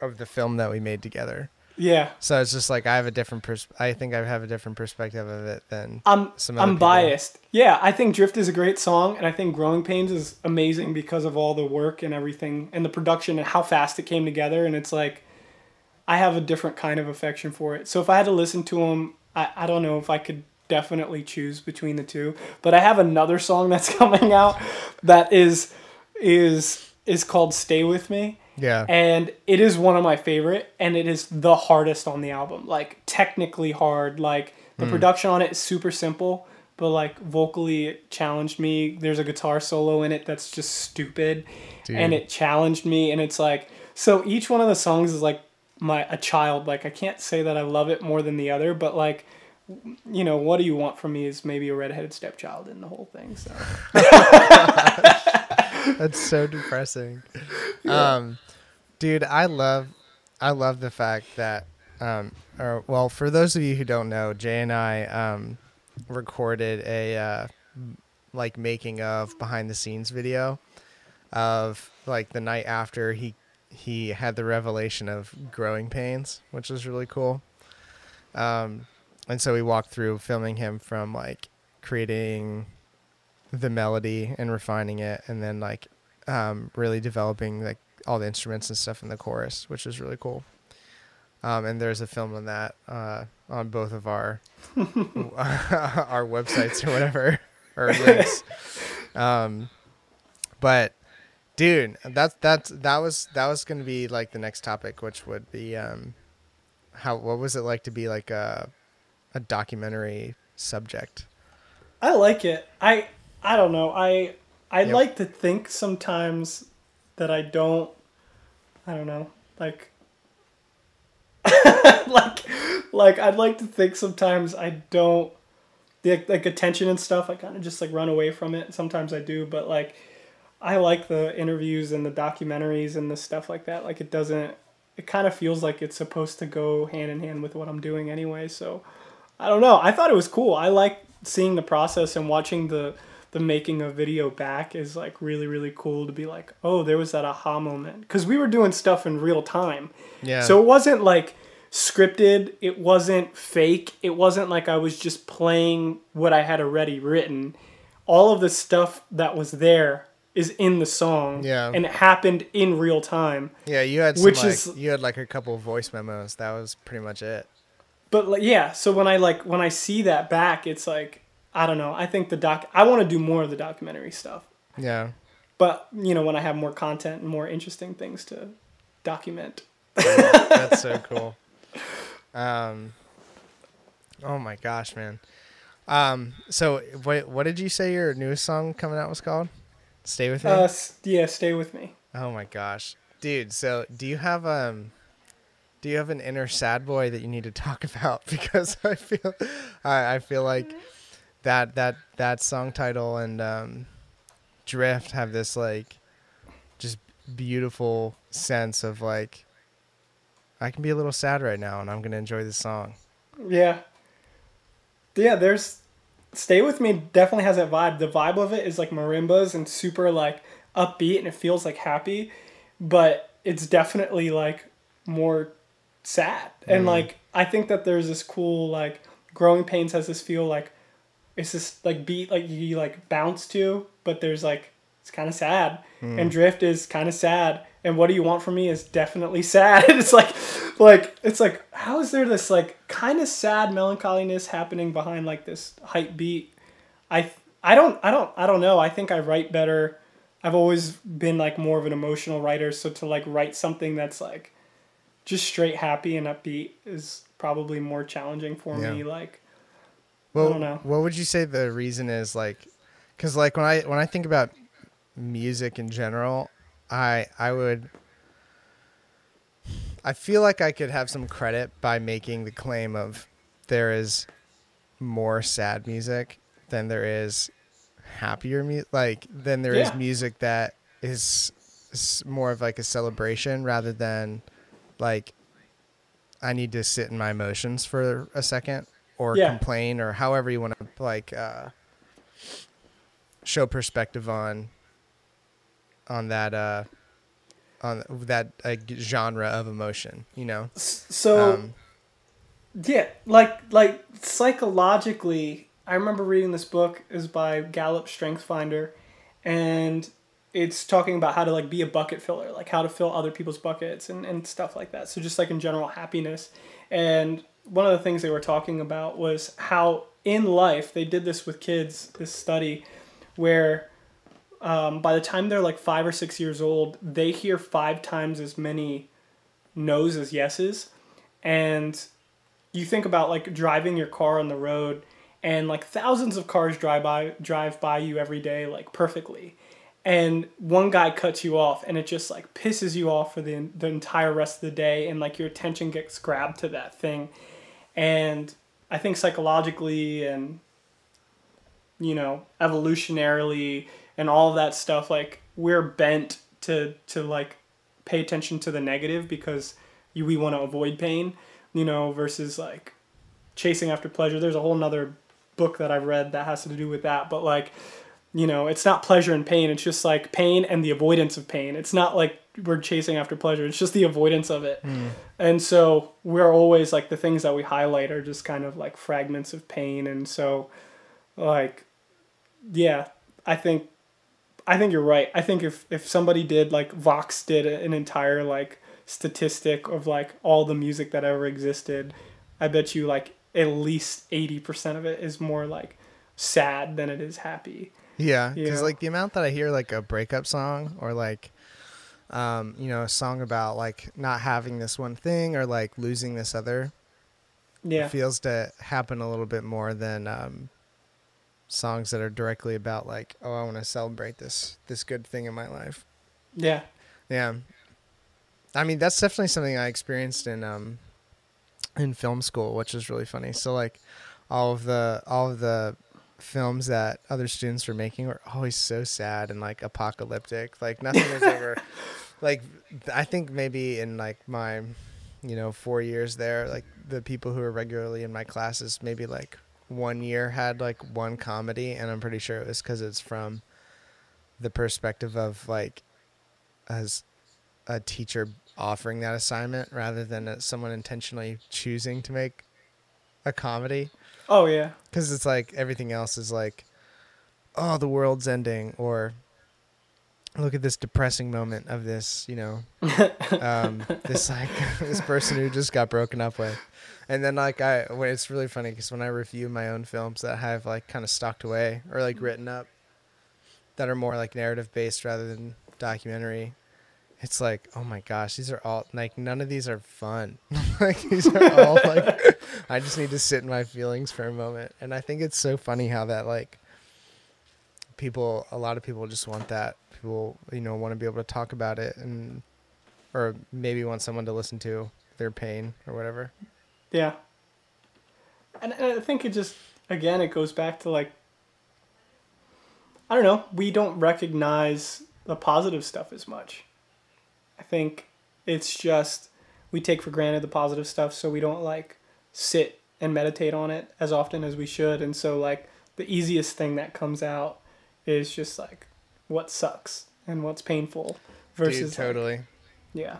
[SPEAKER 1] of the film that we made together.
[SPEAKER 2] Yeah.
[SPEAKER 1] So it's just like I have a different pers- I think I have a different perspective of it than
[SPEAKER 2] I'm
[SPEAKER 1] Some other
[SPEAKER 2] I'm
[SPEAKER 1] people.
[SPEAKER 2] biased. Yeah, I think Drift is a great song, and I think Growing Pains is amazing because of all the work and everything, and the production and how fast it came together. And it's like, I have a different kind of affection for it. So if I had to listen to them, I, I don't know if I could definitely choose between the two. But I have another song that's coming out that is is is called "Stay with Me."
[SPEAKER 1] Yeah.
[SPEAKER 2] and it is one of my favorite and it is the hardest on the album. Like technically hard. Like the
[SPEAKER 1] Hmm.
[SPEAKER 2] production on it is super simple but like vocally it challenged me. There's a guitar solo in it that's just stupid. And it challenged me and it's like so each one of the songs is like my a child. Like i can't say that i love it more than the other but like you know what do you want from me is maybe a redheaded stepchild in the whole thing so
[SPEAKER 1] That's so depressing. Um, dude, I love, I love the fact that, um, or well, for those of you who don't know, Jay and I um, recorded a uh, like making of behind the scenes video of like the night after he he had the revelation of growing pains, which was really cool. Um, and so we walked through filming him from like creating the melody and refining it and then like um, really developing like all the instruments and stuff in the chorus, which was really cool. Um, and there's a film on that uh, on both of our our websites or whatever or links. Um, but dude, that's that's that was that was gonna be like the next topic, which would be um, how what was it like to be like a a documentary subject?
[SPEAKER 2] I like it. I I don't know. I I
[SPEAKER 1] Yep.
[SPEAKER 2] like to think sometimes that I don't. I don't know. Like. like, like I'd like to think sometimes I don't. The like attention and stuff. I kind of just like run away from it. Sometimes I do, but like, I like the interviews and the documentaries and the stuff like that. Like it doesn't. It kind of feels like it's supposed to go hand in hand with what I'm doing anyway. So, I don't know. I thought it was cool. I like seeing the process and watching the the making of video back is like really really cool to be like, oh, there was that aha moment because we were doing stuff in real time.
[SPEAKER 1] Yeah.
[SPEAKER 2] So it wasn't like scripted. It wasn't fake. It wasn't like I was just playing what I had already written. All of the stuff that was there is in the song.
[SPEAKER 1] Yeah.
[SPEAKER 2] And it happened in real time.
[SPEAKER 1] yeah, you had some,
[SPEAKER 2] which
[SPEAKER 1] like,
[SPEAKER 2] is-
[SPEAKER 1] you had like a couple of voice memos. That was pretty much it.
[SPEAKER 2] But like, yeah, so when I like when I see that back, it's like I don't know. I think the doc. I want to do more of the documentary stuff.
[SPEAKER 1] Yeah.
[SPEAKER 2] But you know, when I have more content and more interesting things to document.
[SPEAKER 1] That's so cool. Um, oh my gosh, man. Um, so what what did you say your newest song coming out was called? Stay with me.
[SPEAKER 2] Uh, s- yeah, stay with me.
[SPEAKER 1] oh my gosh, dude. So do you have um, do you have an inner sad boy that you need to talk about? Because I feel, I I feel like that that that song title and um, drift have this like, just beautiful sense of like. I can be a little sad right now, and I'm gonna enjoy this song.
[SPEAKER 2] Yeah. Yeah, there's Stay With Me definitely has that vibe. The vibe of it is like marimbas and super like upbeat and it feels like happy, but it's definitely like more sad. And like I think that there's this cool like Growing Pains has this feel like it's this like beat like you like bounce to, but there's like it's kind of sad. Hmm. And Drift is kind of sad. And what do you want from me is definitely sad. it's like like it's like how is there this like kind of sad melancholiness happening behind like this hype beat? I I don't I don't I don't know. I think I write better. I've always been like more of an emotional writer, so to like write something that's like just straight happy and upbeat is probably more challenging for me like
[SPEAKER 1] Well,
[SPEAKER 2] don't know.
[SPEAKER 1] what would you say the reason is like? Because like when I when I think about music in general, I I would. I feel like I could have some credit by making the claim of there is more sad music than there is happier music. Like than there is
[SPEAKER 2] Yeah.
[SPEAKER 1] music that is, is more of like a celebration rather than like I need to sit in my emotions for a second or
[SPEAKER 2] Yeah.
[SPEAKER 1] complain or however you want to like uh, show perspective on on that uh on that uh, genre of emotion you know
[SPEAKER 2] so
[SPEAKER 1] um,
[SPEAKER 2] Yeah, like like psychologically, I remember reading this book is by Gallup Strength Finder, and it's talking about how to like be a bucket filler, like how to fill other people's buckets and, and stuff like that. So just like in general happiness. And one of the things they were talking about was how in life they did this with kids, this study, where um, by the time they're like five or six years old, they hear five times as many no's as yeses. And you think about like driving your car on the road and like thousands of cars drive by drive by you every day like perfectly and one guy cuts you off and it just like pisses you off for the, the entire rest of the day and like your attention gets grabbed to that thing and i think psychologically and you know evolutionarily and all of that stuff like we're bent to to like pay attention to the negative because you, we want to avoid pain you know versus like chasing after pleasure. There's a whole nother book that i've read that has to do with that but like you know it's not pleasure and pain it's just like pain and the avoidance of pain it's not like we're chasing after pleasure it's just the avoidance of it hmm. and so we're always like the things that we highlight are just kind of like fragments of pain and so like yeah i think I think you're right. I think if if somebody did like Vox did an entire like statistic of like all the music that ever existed, I bet you like at least 80% of it is more like sad than it is happy.
[SPEAKER 1] Yeah, because
[SPEAKER 2] know?
[SPEAKER 1] like the amount that I hear like a breakup song or like, um, you know, a song about like not having this one thing or like losing this other
[SPEAKER 2] Yeah.
[SPEAKER 1] feels to happen a little bit more than um, songs that are directly about like, oh, I want to celebrate this this good thing in my life.
[SPEAKER 2] Yeah.
[SPEAKER 1] Yeah, I mean that's definitely something I experienced in um, in film school, which is really funny. So like, all of the all of the films that other students were making were always so sad and like apocalyptic. Like nothing was ever like I think maybe in like my you know 4 years there like the people who were regularly in my classes maybe like one year had like one comedy and I'm pretty sure it was cuz it's from the perspective of like as a teacher offering that assignment rather than uh, someone intentionally choosing to make a comedy
[SPEAKER 2] Oh yeah.
[SPEAKER 1] because it's like everything else is like oh the world's ending or look at this depressing moment of this you know um, this like this person who just got broken up with. And then like i when it's really funny because when i review my own films that I have like kind of stocked away or like written up that are more like narrative based rather than documentary it's like oh my gosh these are all like none of these are fun. Like these are all like i just need to sit in my feelings for a moment and i think it's so funny how that like people a lot of people just want that people you know want to be able to talk about it and or maybe want someone to listen to their pain or whatever
[SPEAKER 2] Yeah. And, and I think it just again it goes back to like I don't know, we don't recognize the positive stuff as much. I think it's just we take for granted the positive stuff so we don't like sit and meditate on it as often as we should and so like the easiest thing that comes out is just like what sucks and what's painful versus
[SPEAKER 1] Dude,
[SPEAKER 2] like-
[SPEAKER 1] totally
[SPEAKER 2] yeah.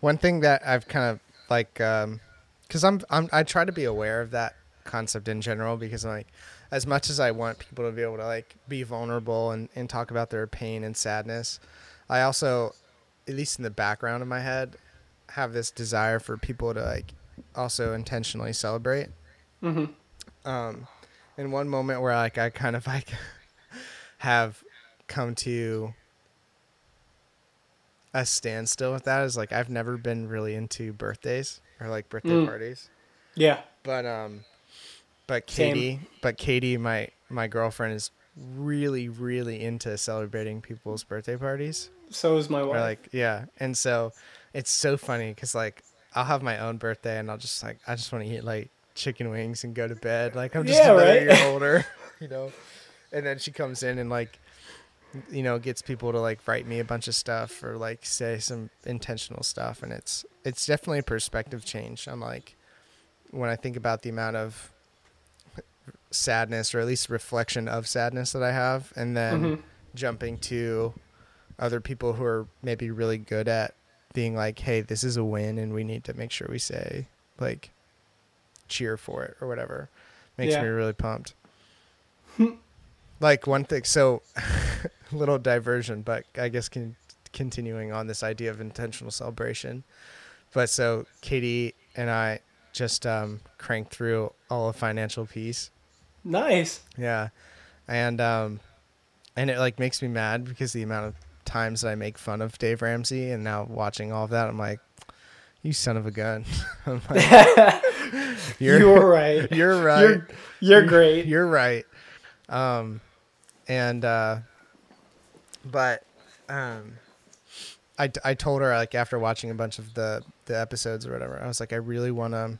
[SPEAKER 1] one thing that i've kind of like um because I'm, I'm i try to be aware of that concept in general because like as much as i want people to be able to like be vulnerable and, and talk about their pain and sadness i also at least in the background of my head have this desire for people to like also intentionally celebrate
[SPEAKER 2] Mhm.
[SPEAKER 1] um in one moment where like i kind of like have come to a standstill with that is like I've never been really into birthdays or like birthday
[SPEAKER 2] Mm.
[SPEAKER 1] parties.
[SPEAKER 2] Yeah.
[SPEAKER 1] But um but
[SPEAKER 2] Same.
[SPEAKER 1] Katie but Katie my my girlfriend is really really into celebrating people's birthday parties.
[SPEAKER 2] So is my wife.
[SPEAKER 1] Or like yeah. And so it's so funny cuz like I'll have my own birthday and I'll just like I just want to eat like chicken wings and go to bed. Like I'm just
[SPEAKER 2] Yeah,
[SPEAKER 1] another
[SPEAKER 2] right?
[SPEAKER 1] year older, you know. And then she comes in and like you know gets people to like write me a bunch of stuff or like say some intentional stuff and it's it's definitely a perspective change. I'm like when I think about the amount of sadness or at least reflection of sadness that I have and then
[SPEAKER 2] Mhm.
[SPEAKER 1] jumping to other people who are maybe really good at being like, hey, this is a win and we need to make sure we say, like, cheer for it or whatever. Makes
[SPEAKER 2] Yeah.
[SPEAKER 1] me really pumped. like, one thing, so, little diversion, but I guess con- continuing on this idea of intentional celebration. But so, Katie and I just um, cranked through all of Financial Peace.
[SPEAKER 2] Nice.
[SPEAKER 1] Yeah. And um and it like makes me mad because the amount of times that I make fun of Dave Ramsey and now watching all of that I'm like you son of a gun. I'm like,
[SPEAKER 2] You're,
[SPEAKER 1] you're
[SPEAKER 2] right.
[SPEAKER 1] you're right.
[SPEAKER 2] You're you're great.
[SPEAKER 1] You're right. Um and uh but um I, I told her like after watching a bunch of the the episodes or whatever I was like I really want to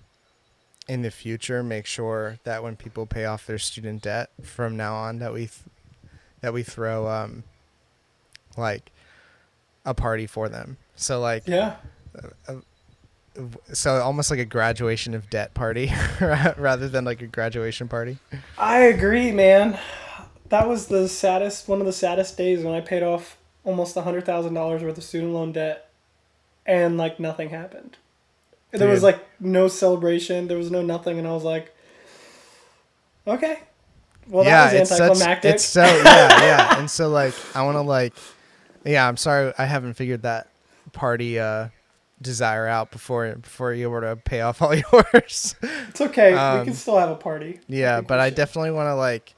[SPEAKER 1] in the future make sure that when people pay off their student debt from now on that we th- that we throw um like a party for them so like
[SPEAKER 2] yeah.
[SPEAKER 1] Uh, uh, so almost like a graduation of debt party rather than like a graduation party
[SPEAKER 2] I agree, man. That was the saddest, one of the saddest days when I paid off almost a hundred thousand dollars worth of student loan debt, and like nothing happened. There was like no celebration. There was no nothing, and I was like, okay, Well,
[SPEAKER 1] yeah,
[SPEAKER 2] that was
[SPEAKER 1] it's such, it's so yeah, yeah, and so like I want to like, yeah, I'm sorry I haven't figured that party uh desire out before before you were to pay off all yours.
[SPEAKER 2] it's okay. we
[SPEAKER 1] um,
[SPEAKER 2] can still have a party.
[SPEAKER 1] yeah,
[SPEAKER 2] think
[SPEAKER 1] but I
[SPEAKER 2] should.
[SPEAKER 1] definitely want to like.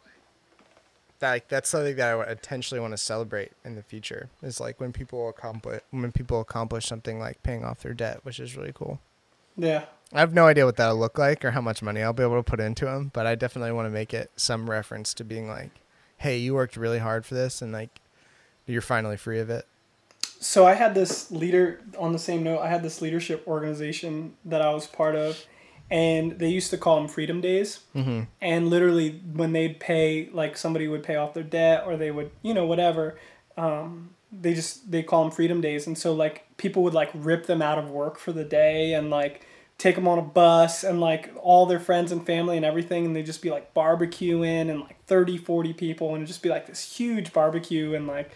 [SPEAKER 1] That, like that's something that I would intentionally want to celebrate in the future. Is like when people accomplish when people accomplish something like paying off their debt, which is really cool.
[SPEAKER 2] Yeah.
[SPEAKER 1] I have no idea what that'll look like or how much money I'll be able to put into them, but I definitely want to make it some reference to being like, "Hey, you worked really hard for this, and like, you're finally free of it."
[SPEAKER 2] So I had this leader on the same note. I had this leadership organization that I was part of, and they used to call them Freedom Days.
[SPEAKER 1] Mm-hmm.
[SPEAKER 2] And literally, when they'd pay, like somebody would pay off their debt, or they would, you know, whatever. Um, they just they call them Freedom Days, and so like people would like rip them out of work for the day, and like take them on a bus and like all their friends and family and everything and they just be like barbecuing and like 30 40 people and it'd just be like this huge barbecue and like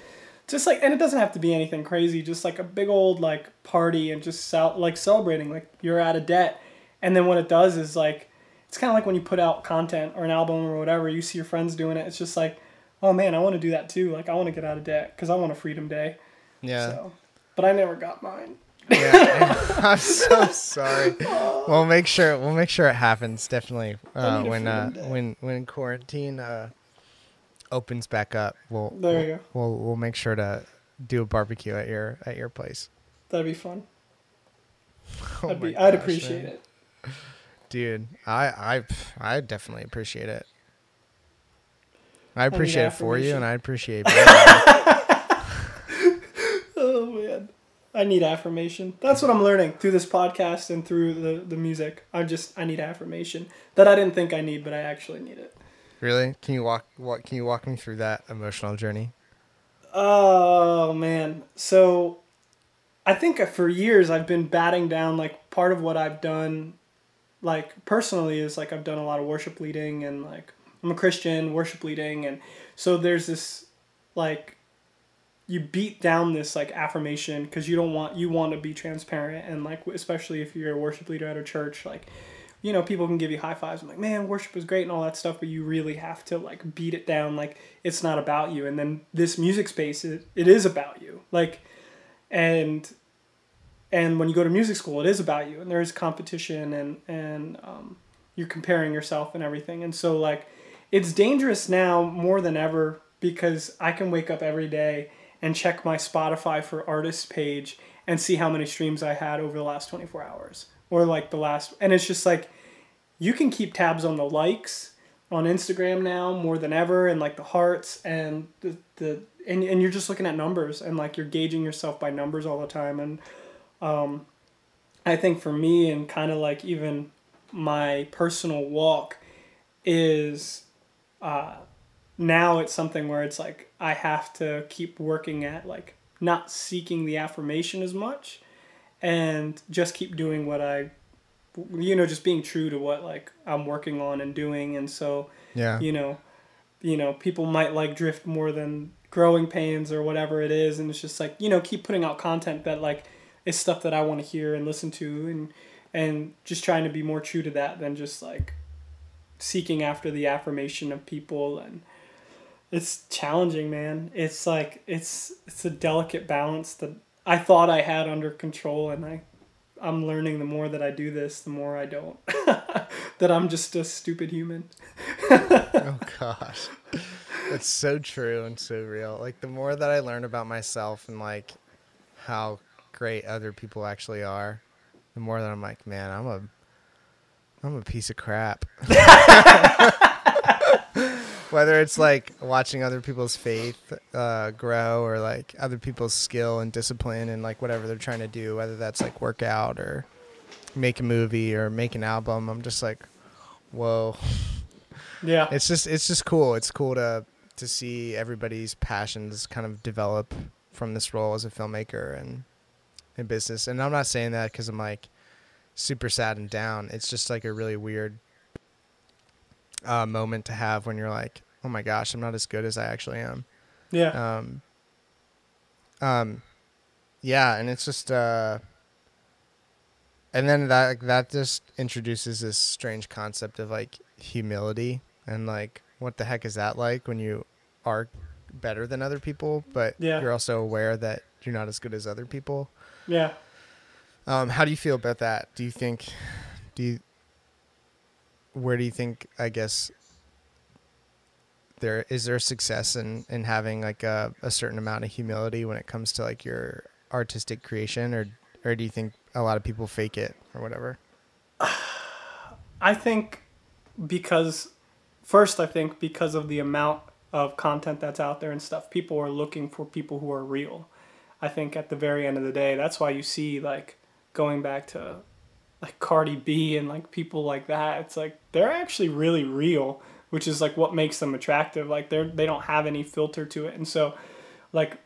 [SPEAKER 2] just like and it doesn't have to be anything crazy just like a big old like party and just cel- like celebrating like you're out of debt. And then what it does is like it's kind of like when you put out content or an album or whatever you see your friends doing it it's just like oh man i want to do that too. Like i want to get out of debt because i want a freedom day.
[SPEAKER 1] Yeah,
[SPEAKER 2] so but i never got mine.
[SPEAKER 1] Yeah. I'm so sorry. We'll make sure we'll make sure it happens definitely uh, when uh, when when quarantine uh, opens back up. We'll
[SPEAKER 2] There you go.
[SPEAKER 1] We'll we'll make sure to do a barbecue at your at your place.
[SPEAKER 2] that'd be fun
[SPEAKER 1] Oh
[SPEAKER 2] I'd,
[SPEAKER 1] my
[SPEAKER 2] be, I'd appreciate
[SPEAKER 1] man.
[SPEAKER 2] it
[SPEAKER 1] dude. I I I definitely appreciate it. I appreciate it for you, and I appreciate.
[SPEAKER 2] Oh man, I need affirmation. That's what I'm learning through this podcast and through the the music. I just I need affirmation that I didn't think I need, but I actually need it.
[SPEAKER 1] Really? Can you walk? What? Can you walk me through that emotional journey?
[SPEAKER 2] Oh man, so I think for years I've been batting down like part of what I've done, like personally is like I've done a lot of worship leading and like I'm a Christian worship leading and so there's this like you beat down this like affirmation because you don't want you want to be transparent and like especially if you're a worship leader at a church like you know people can give you high fives i'm like man worship is great and all that stuff but you really have to like beat it down like it's not about you. And then this music space it, it is about you. Like and and when you go to music school it is about you. And there is competition and and um, you're comparing yourself and everything. And so like it's dangerous now more than ever because i can wake up every day and check my spotify for artists page and see how many streams i had over the last 24 hours or like the last and it's just like you can keep tabs on the likes on instagram now more than ever and like the hearts and the, the and, and you're just looking at numbers and like you're gauging yourself by numbers all the time. And um, i think for me and kind of like even my personal walk is uh, now it's something where it's like I have to keep working at like not seeking the affirmation as much and just keep doing what I you know just being true to what like I'm working on and doing. And so
[SPEAKER 1] Yeah.
[SPEAKER 2] you know you know people might like drift more than growing pains or whatever it is. And it's just like you know keep putting out content that like is stuff that I want to hear and listen to and and just trying to be more true to that than just like seeking after the affirmation of people. And it's challenging man. It's like it's it's a delicate balance that i thought i had under control and i i'm learning the more that i do this the more i don't. That i'm just a stupid human.
[SPEAKER 1] Oh gosh. It's so true and so real. Like the more that i learn about myself and like how great other people actually are the more that i'm like man i'm a i'm a piece of crap whether it's like watching other people's faith uh, grow or like other people's skill and discipline and like whatever they're trying to do whether that's like work out or make a movie or make an album i'm just like whoa
[SPEAKER 2] yeah
[SPEAKER 1] it's just it's just cool. It's cool to to see everybody's passions kind of develop from this role as a filmmaker and in business. And I'm not saying that because I'm like super sad and down. It's just like a really weird uh, moment to have when you're like, oh my gosh, I'm not as good as I actually am.
[SPEAKER 2] yeah
[SPEAKER 1] Um, um, yeah, and it's just uh, and then that that just introduces this strange concept of like humility and like what the heck is that like when you are better than other people, but
[SPEAKER 2] Yeah.
[SPEAKER 1] you're also aware that you're not as good as other people.
[SPEAKER 2] Yeah.
[SPEAKER 1] Um, how do you feel about that? Do you think, do you, where do you think, I guess, there is there success in, in having like a, a certain amount of humility when it comes to like your artistic creation or, or do you think a lot of people fake it or whatever?
[SPEAKER 2] I think because first I think because of the amount of content that's out there and stuff, people are looking for people who are real. I think at the very end of the day, that's why you see like going back to like Cardi B and like people like that. It's like they're actually really real, which is like what makes them attractive. Like they're they don't have any filter to it. And so like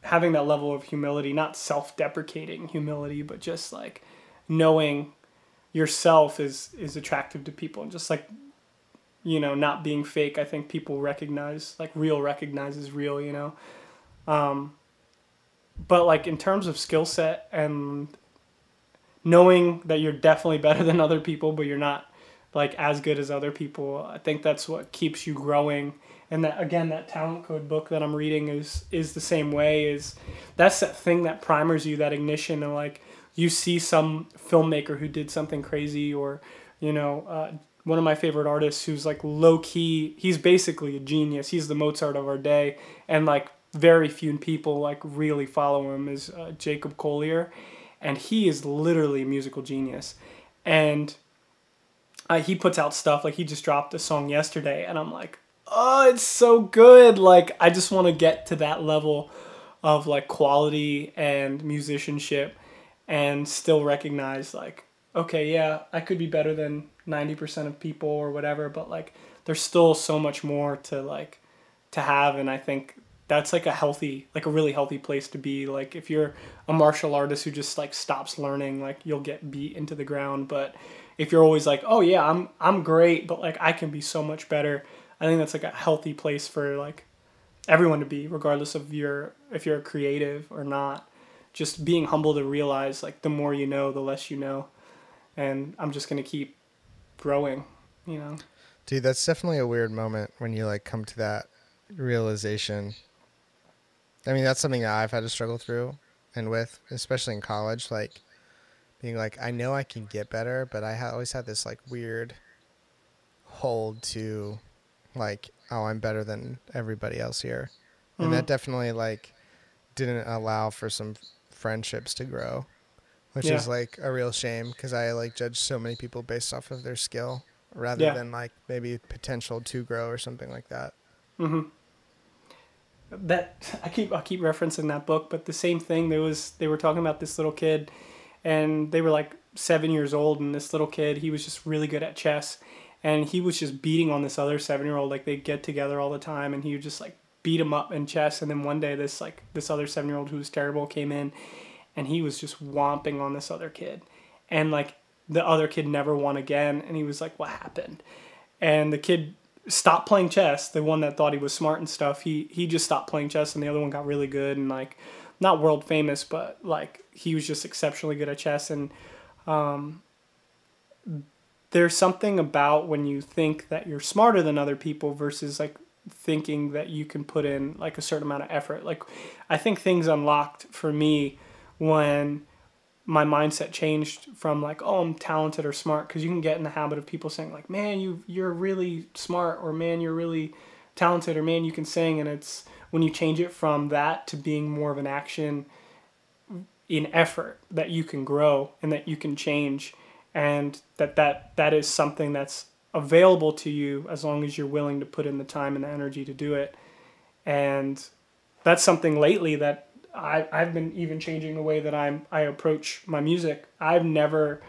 [SPEAKER 2] having that level of humility, not self-deprecating humility, but just like knowing yourself is is attractive to people and just like you know not being fake i think people recognize like real recognizes real you know um but like in terms of skill set and knowing that you're definitely better than other people but you're not like as good as other people i think that's what keeps you growing. And that again that talent code book that i'm reading is is the same way is that's that thing that primers you that ignition and like you see some filmmaker who did something crazy or you know uh, one of my favorite artists who's like low key he's basically a genius. He's the mozart of our day. And like very few people like really follow him is uh, jacob collier and he is literally a musical genius. And uh, he puts out stuff like he just dropped a song yesterday and i'm like oh it's so good. Like i just want to get to that level of like quality and musicianship and still recognize like okay yeah i could be better than 90% of people or whatever but like there's still so much more to like to have and i think that's like a healthy like a really healthy place to be. Like if you're a martial artist who just like stops learning like you'll get beat into the ground. But if you're always like oh yeah i'm i'm great but like i can be so much better i think that's like a healthy place for like everyone to be regardless of your if you're creative or not. Just being humble to realize like the more you know the less you know. And i'm just going to keep growing you know?
[SPEAKER 1] Dude, that's definitely a weird moment when you like come to that realization. I mean, that's something that I've had to struggle through and with, especially in college, like being like, I know I can get better, but I ha- always had this like weird hold to like, oh, I'm better than everybody else here. And that
[SPEAKER 2] Mhm.
[SPEAKER 1] definitely like didn't allow for some friendships to grow, which
[SPEAKER 2] Yeah.
[SPEAKER 1] is like a real shame because I like judge so many people based off of their skill rather
[SPEAKER 2] Yeah.
[SPEAKER 1] than like maybe potential to grow or something like that.
[SPEAKER 2] Mm-hmm. That I keep I keep referencing that book, but the same thing. There was they were talking about this little kid, and they were like seven years old, and this little kid he was just really good at chess, and he was just beating on this other seven year old. Like they get together all the time, and he would just like beat him up in chess. And then one day this like this other seven year old who was terrible came in, and he was just whomping on this other kid, and like the other kid never won again, and he was like, "What happened?" And the kid stopped playing chess. The one that thought he was smart and stuff, he he just stopped playing chess, and the other one got really good and like not world famous, but like he was just exceptionally good at chess. And um, there's something about when you think that you're smarter than other people versus like thinking that you can put in like a certain amount of effort. Like I think things unlocked for me when my mindset changed from like oh i'm talented or smart because you can get in the habit of people saying like man you you're really smart or man you're really talented or man you can sing and it's when you change it from that to being more of an action in effort that you can grow and that you can change and that that that is something that's available to you as long as you're willing to put in the time and the energy to do it. And that's something lately that I, I've been even changing the way that I'm I approach my music. I've never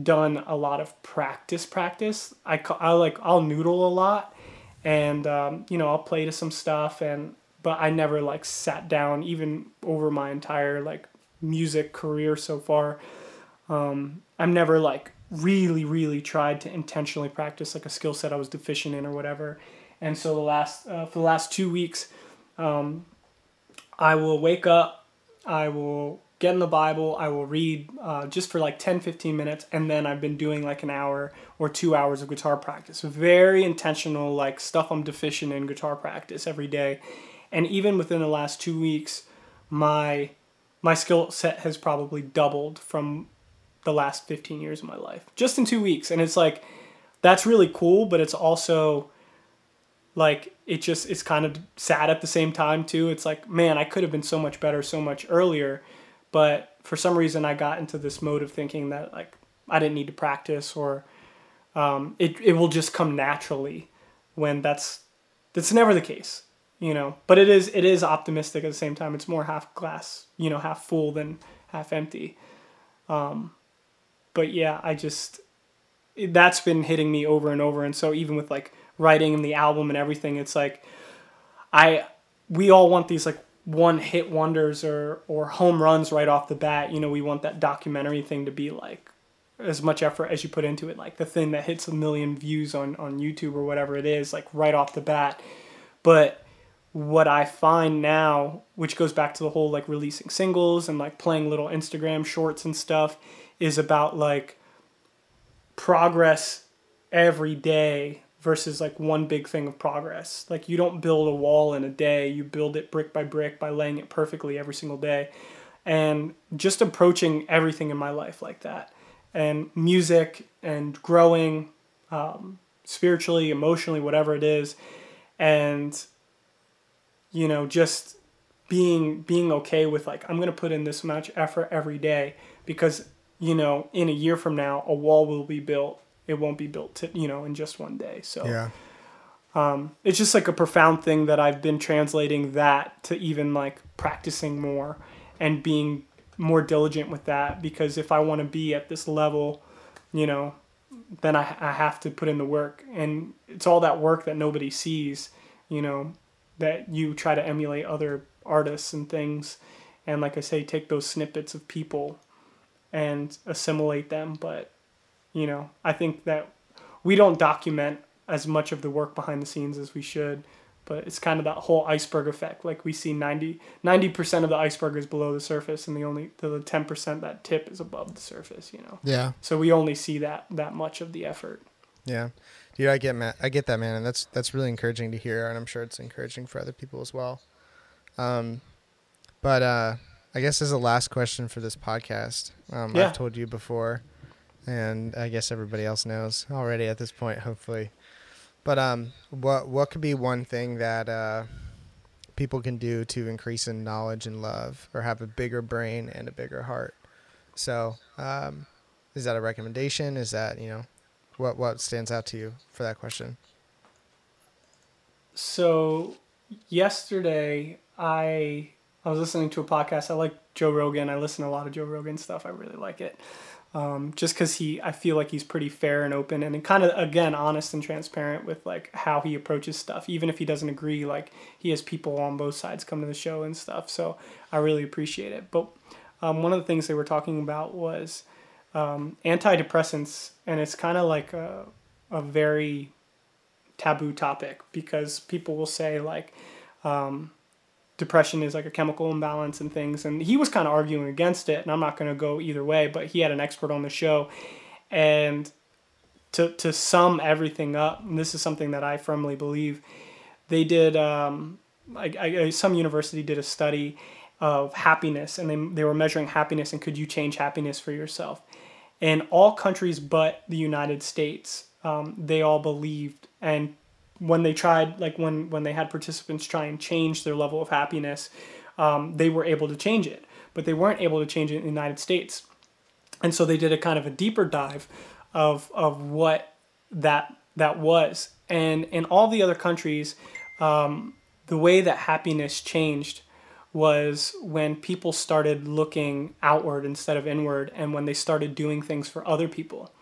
[SPEAKER 2] done a lot of practice practice. I, I like I'll noodle a lot, and um, you know I'll play to some stuff and but I never like sat down even over my entire like music career so far. Um, I've never like really really tried to intentionally practice like a skill set I was deficient in or whatever. And so the last uh, for the last two weeks. Um, I will wake up, I will get in the Bible, I will read uh, just for like 10, 15 minutes, and then I've been doing like an hour or two hours of guitar practice. Very intentional, like stuff I'm deficient in guitar practice every day. And even within the last two weeks, my my skill set has probably doubled from the last 15 years of my life just in two weeks and it's like that's really cool but it's also like it just it's kind of sad at the same time too. It's like man i could have been so much better so much earlier. But for some reason i got into this mode of thinking that like i didn't need to practice or um, it, it will just come naturally when that's that's never the case you know? But it is it is optimistic at the same time. It's more half glass you know half full than half empty. Um, but yeah i just that's been hitting me over and over. And so even with like writing and the album and everything it's like i we all want these like one hit wonders or or home runs right off the bat. You know we want that documentary thing to be like as much effort as you put into it like the thing that hits a million views on on youtube or whatever it is like right off the bat. But what I find now, which goes back to the whole like releasing singles and like playing little Instagram shorts and stuff, is about like progress every day versus like one big thing of progress. Like you don't build a wall in a day, you build it brick by brick by laying it perfectly every single day. And just approaching everything in my life like that. And music and growing um, spiritually, emotionally, whatever it is. And you know, just being being okay with like I'm gonna put in this much effort every day because you know in a year from now a wall will be built. It won't be built to you know in just one day. So
[SPEAKER 1] Yeah.
[SPEAKER 2] um, it's just like a profound thing that I've been translating that to even like practicing more and being more diligent with that because if I want to be at this level, you know, then I, I have to put in the work and it's all that work that nobody sees, you know, that you try to emulate other artists and things and like I say take those snippets of people and assimilate them but you know I think that we don't document as much of the work behind the scenes as we should but it's kind of that whole iceberg effect like we see 90 percent of the iceberg is below the surface and the only the 10% that tip is above the surface you know
[SPEAKER 1] Yeah.
[SPEAKER 2] so we only see that that much of the effort
[SPEAKER 1] Yeah, dude, I get I get that, man, and that's that's really encouraging to hear, and I'm sure it's encouraging for other people as well. Um, but uh, I guess as a last question for this podcast, um,
[SPEAKER 2] Yeah.
[SPEAKER 1] I've told you before, and I guess everybody else knows already at this point, hopefully. But um, what what could be one thing that uh, people can do to increase in knowledge and love, or have a bigger brain and a bigger heart? So, um, is that a recommendation? Is that you know? What what stands out to you for that question?
[SPEAKER 2] So yesterday I I was listening to a podcast. I like Joe Rogan. I listen to a lot of Joe Rogan stuff. I really like it. Um, just because he, I feel like he's pretty fair and open and kind of again honest and transparent with like how he approaches stuff. Even if he doesn't agree, like he has people on both sides come to the show and stuff. So I really appreciate it. But um, one of the things they were talking about was um, antidepressants, and it's kind of like a, a very taboo topic because people will say like um, depression is like a chemical imbalance and things and he was kind of arguing against it and i'm not going to go either way but he had an expert on the show. And to, to sum everything up and this is something that i firmly believe they did um, I, I, some university did a study of happiness and they, they were measuring happiness and could you change happiness for yourself. In all countries but the united states um, they all believed and when they tried like when when they had participants try and change their level of happiness um, they were able to change it but they weren't able to change it in the united states. And so they did a kind of a deeper dive of of what that that was. And in all the other countries um, the way that happiness changed was when people started looking outward instead of inward and when they started doing things for other people.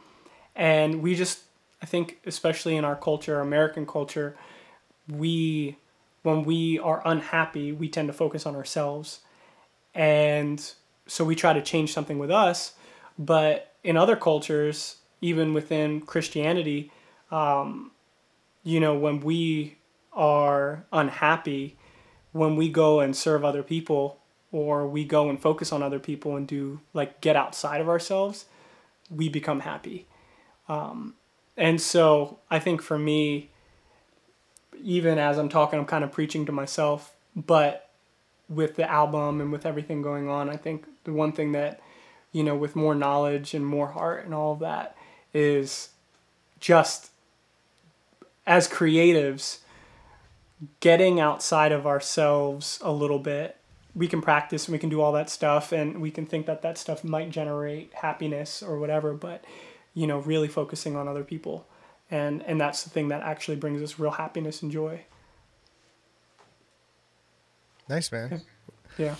[SPEAKER 2] And we just i think especially in our culture american culture we when we are unhappy we tend to focus on ourselves and so we try to change something with us but in other cultures even within christianity um, you know when we are unhappy when we go and serve other people or we go and focus on other people and do like get outside of ourselves, we become happy. Um, and so I think for me, even as I'm talking, I'm kind of preaching to myself, but with the album and with everything going on, I think the one thing that, you know, with more knowledge and more heart and all of that is just as creatives, getting outside of ourselves a little bit. We can practice and we can do all that stuff, and we can think that that stuff might generate happiness or whatever, but, you know, really focusing on other people. And, and that's the thing that actually brings us real happiness and joy.
[SPEAKER 1] Nice, man.
[SPEAKER 2] Yeah.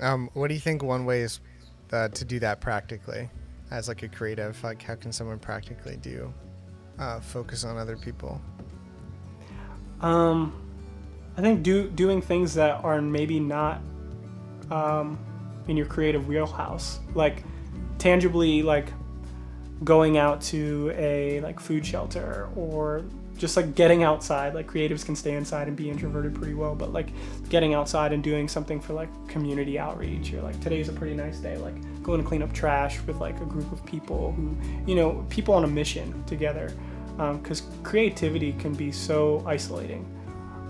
[SPEAKER 1] Um, what do you think one way is uh, to do that practically as like a creative? Like, how can someone practically do uh, focus on other people?
[SPEAKER 2] Um, I think do doing things that are maybe not um, in your creative wheelhouse, like tangibly, like going out to a like food shelter or just like getting outside. Like creatives can stay inside and be introverted pretty well but like getting outside and doing something for like community outreach or like today's a pretty nice day like going to clean up trash with like a group of people who you know people on a mission together because um, creativity can be so isolating.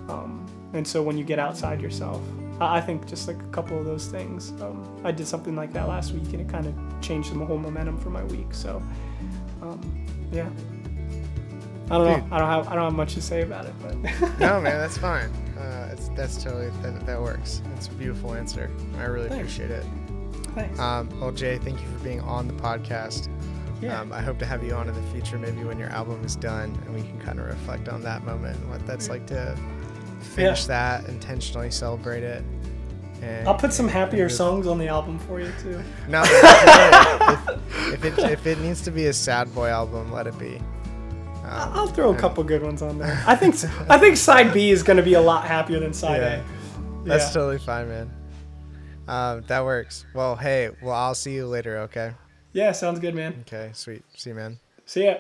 [SPEAKER 2] Um, and so when you get outside yourself I think just like a couple of those things. Um, I did something like that last week, and it kind of changed the whole momentum for my week. So, um, yeah. I don't know. I don't have I don't have much to say about it, but
[SPEAKER 1] no, man, that's fine. Uh, it's, that's totally that, that works. It's a beautiful answer. I really Thanks. appreciate it.
[SPEAKER 2] Thanks.
[SPEAKER 1] Um, well, Jay, thank you for being on the podcast. Yeah. Um, I hope to have you on in the future, maybe when your album is done, and we can kind of reflect on that moment and what that's like to finish yeah. that, intentionally celebrate it.
[SPEAKER 2] And, I'll put some happier songs on the album for you too.
[SPEAKER 1] No, if, if, it if it needs to be a sad boy album, let it be.
[SPEAKER 2] Um, I'll throw a couple good ones on there. I think I think side B is going to be a lot happier than side yeah. A. Yeah.
[SPEAKER 1] That's totally fine, man. Um, that works. Well, hey, well, I'll see you later. Okay.
[SPEAKER 2] Yeah, sounds good, man.
[SPEAKER 1] Okay, sweet. See you, man.
[SPEAKER 2] See ya.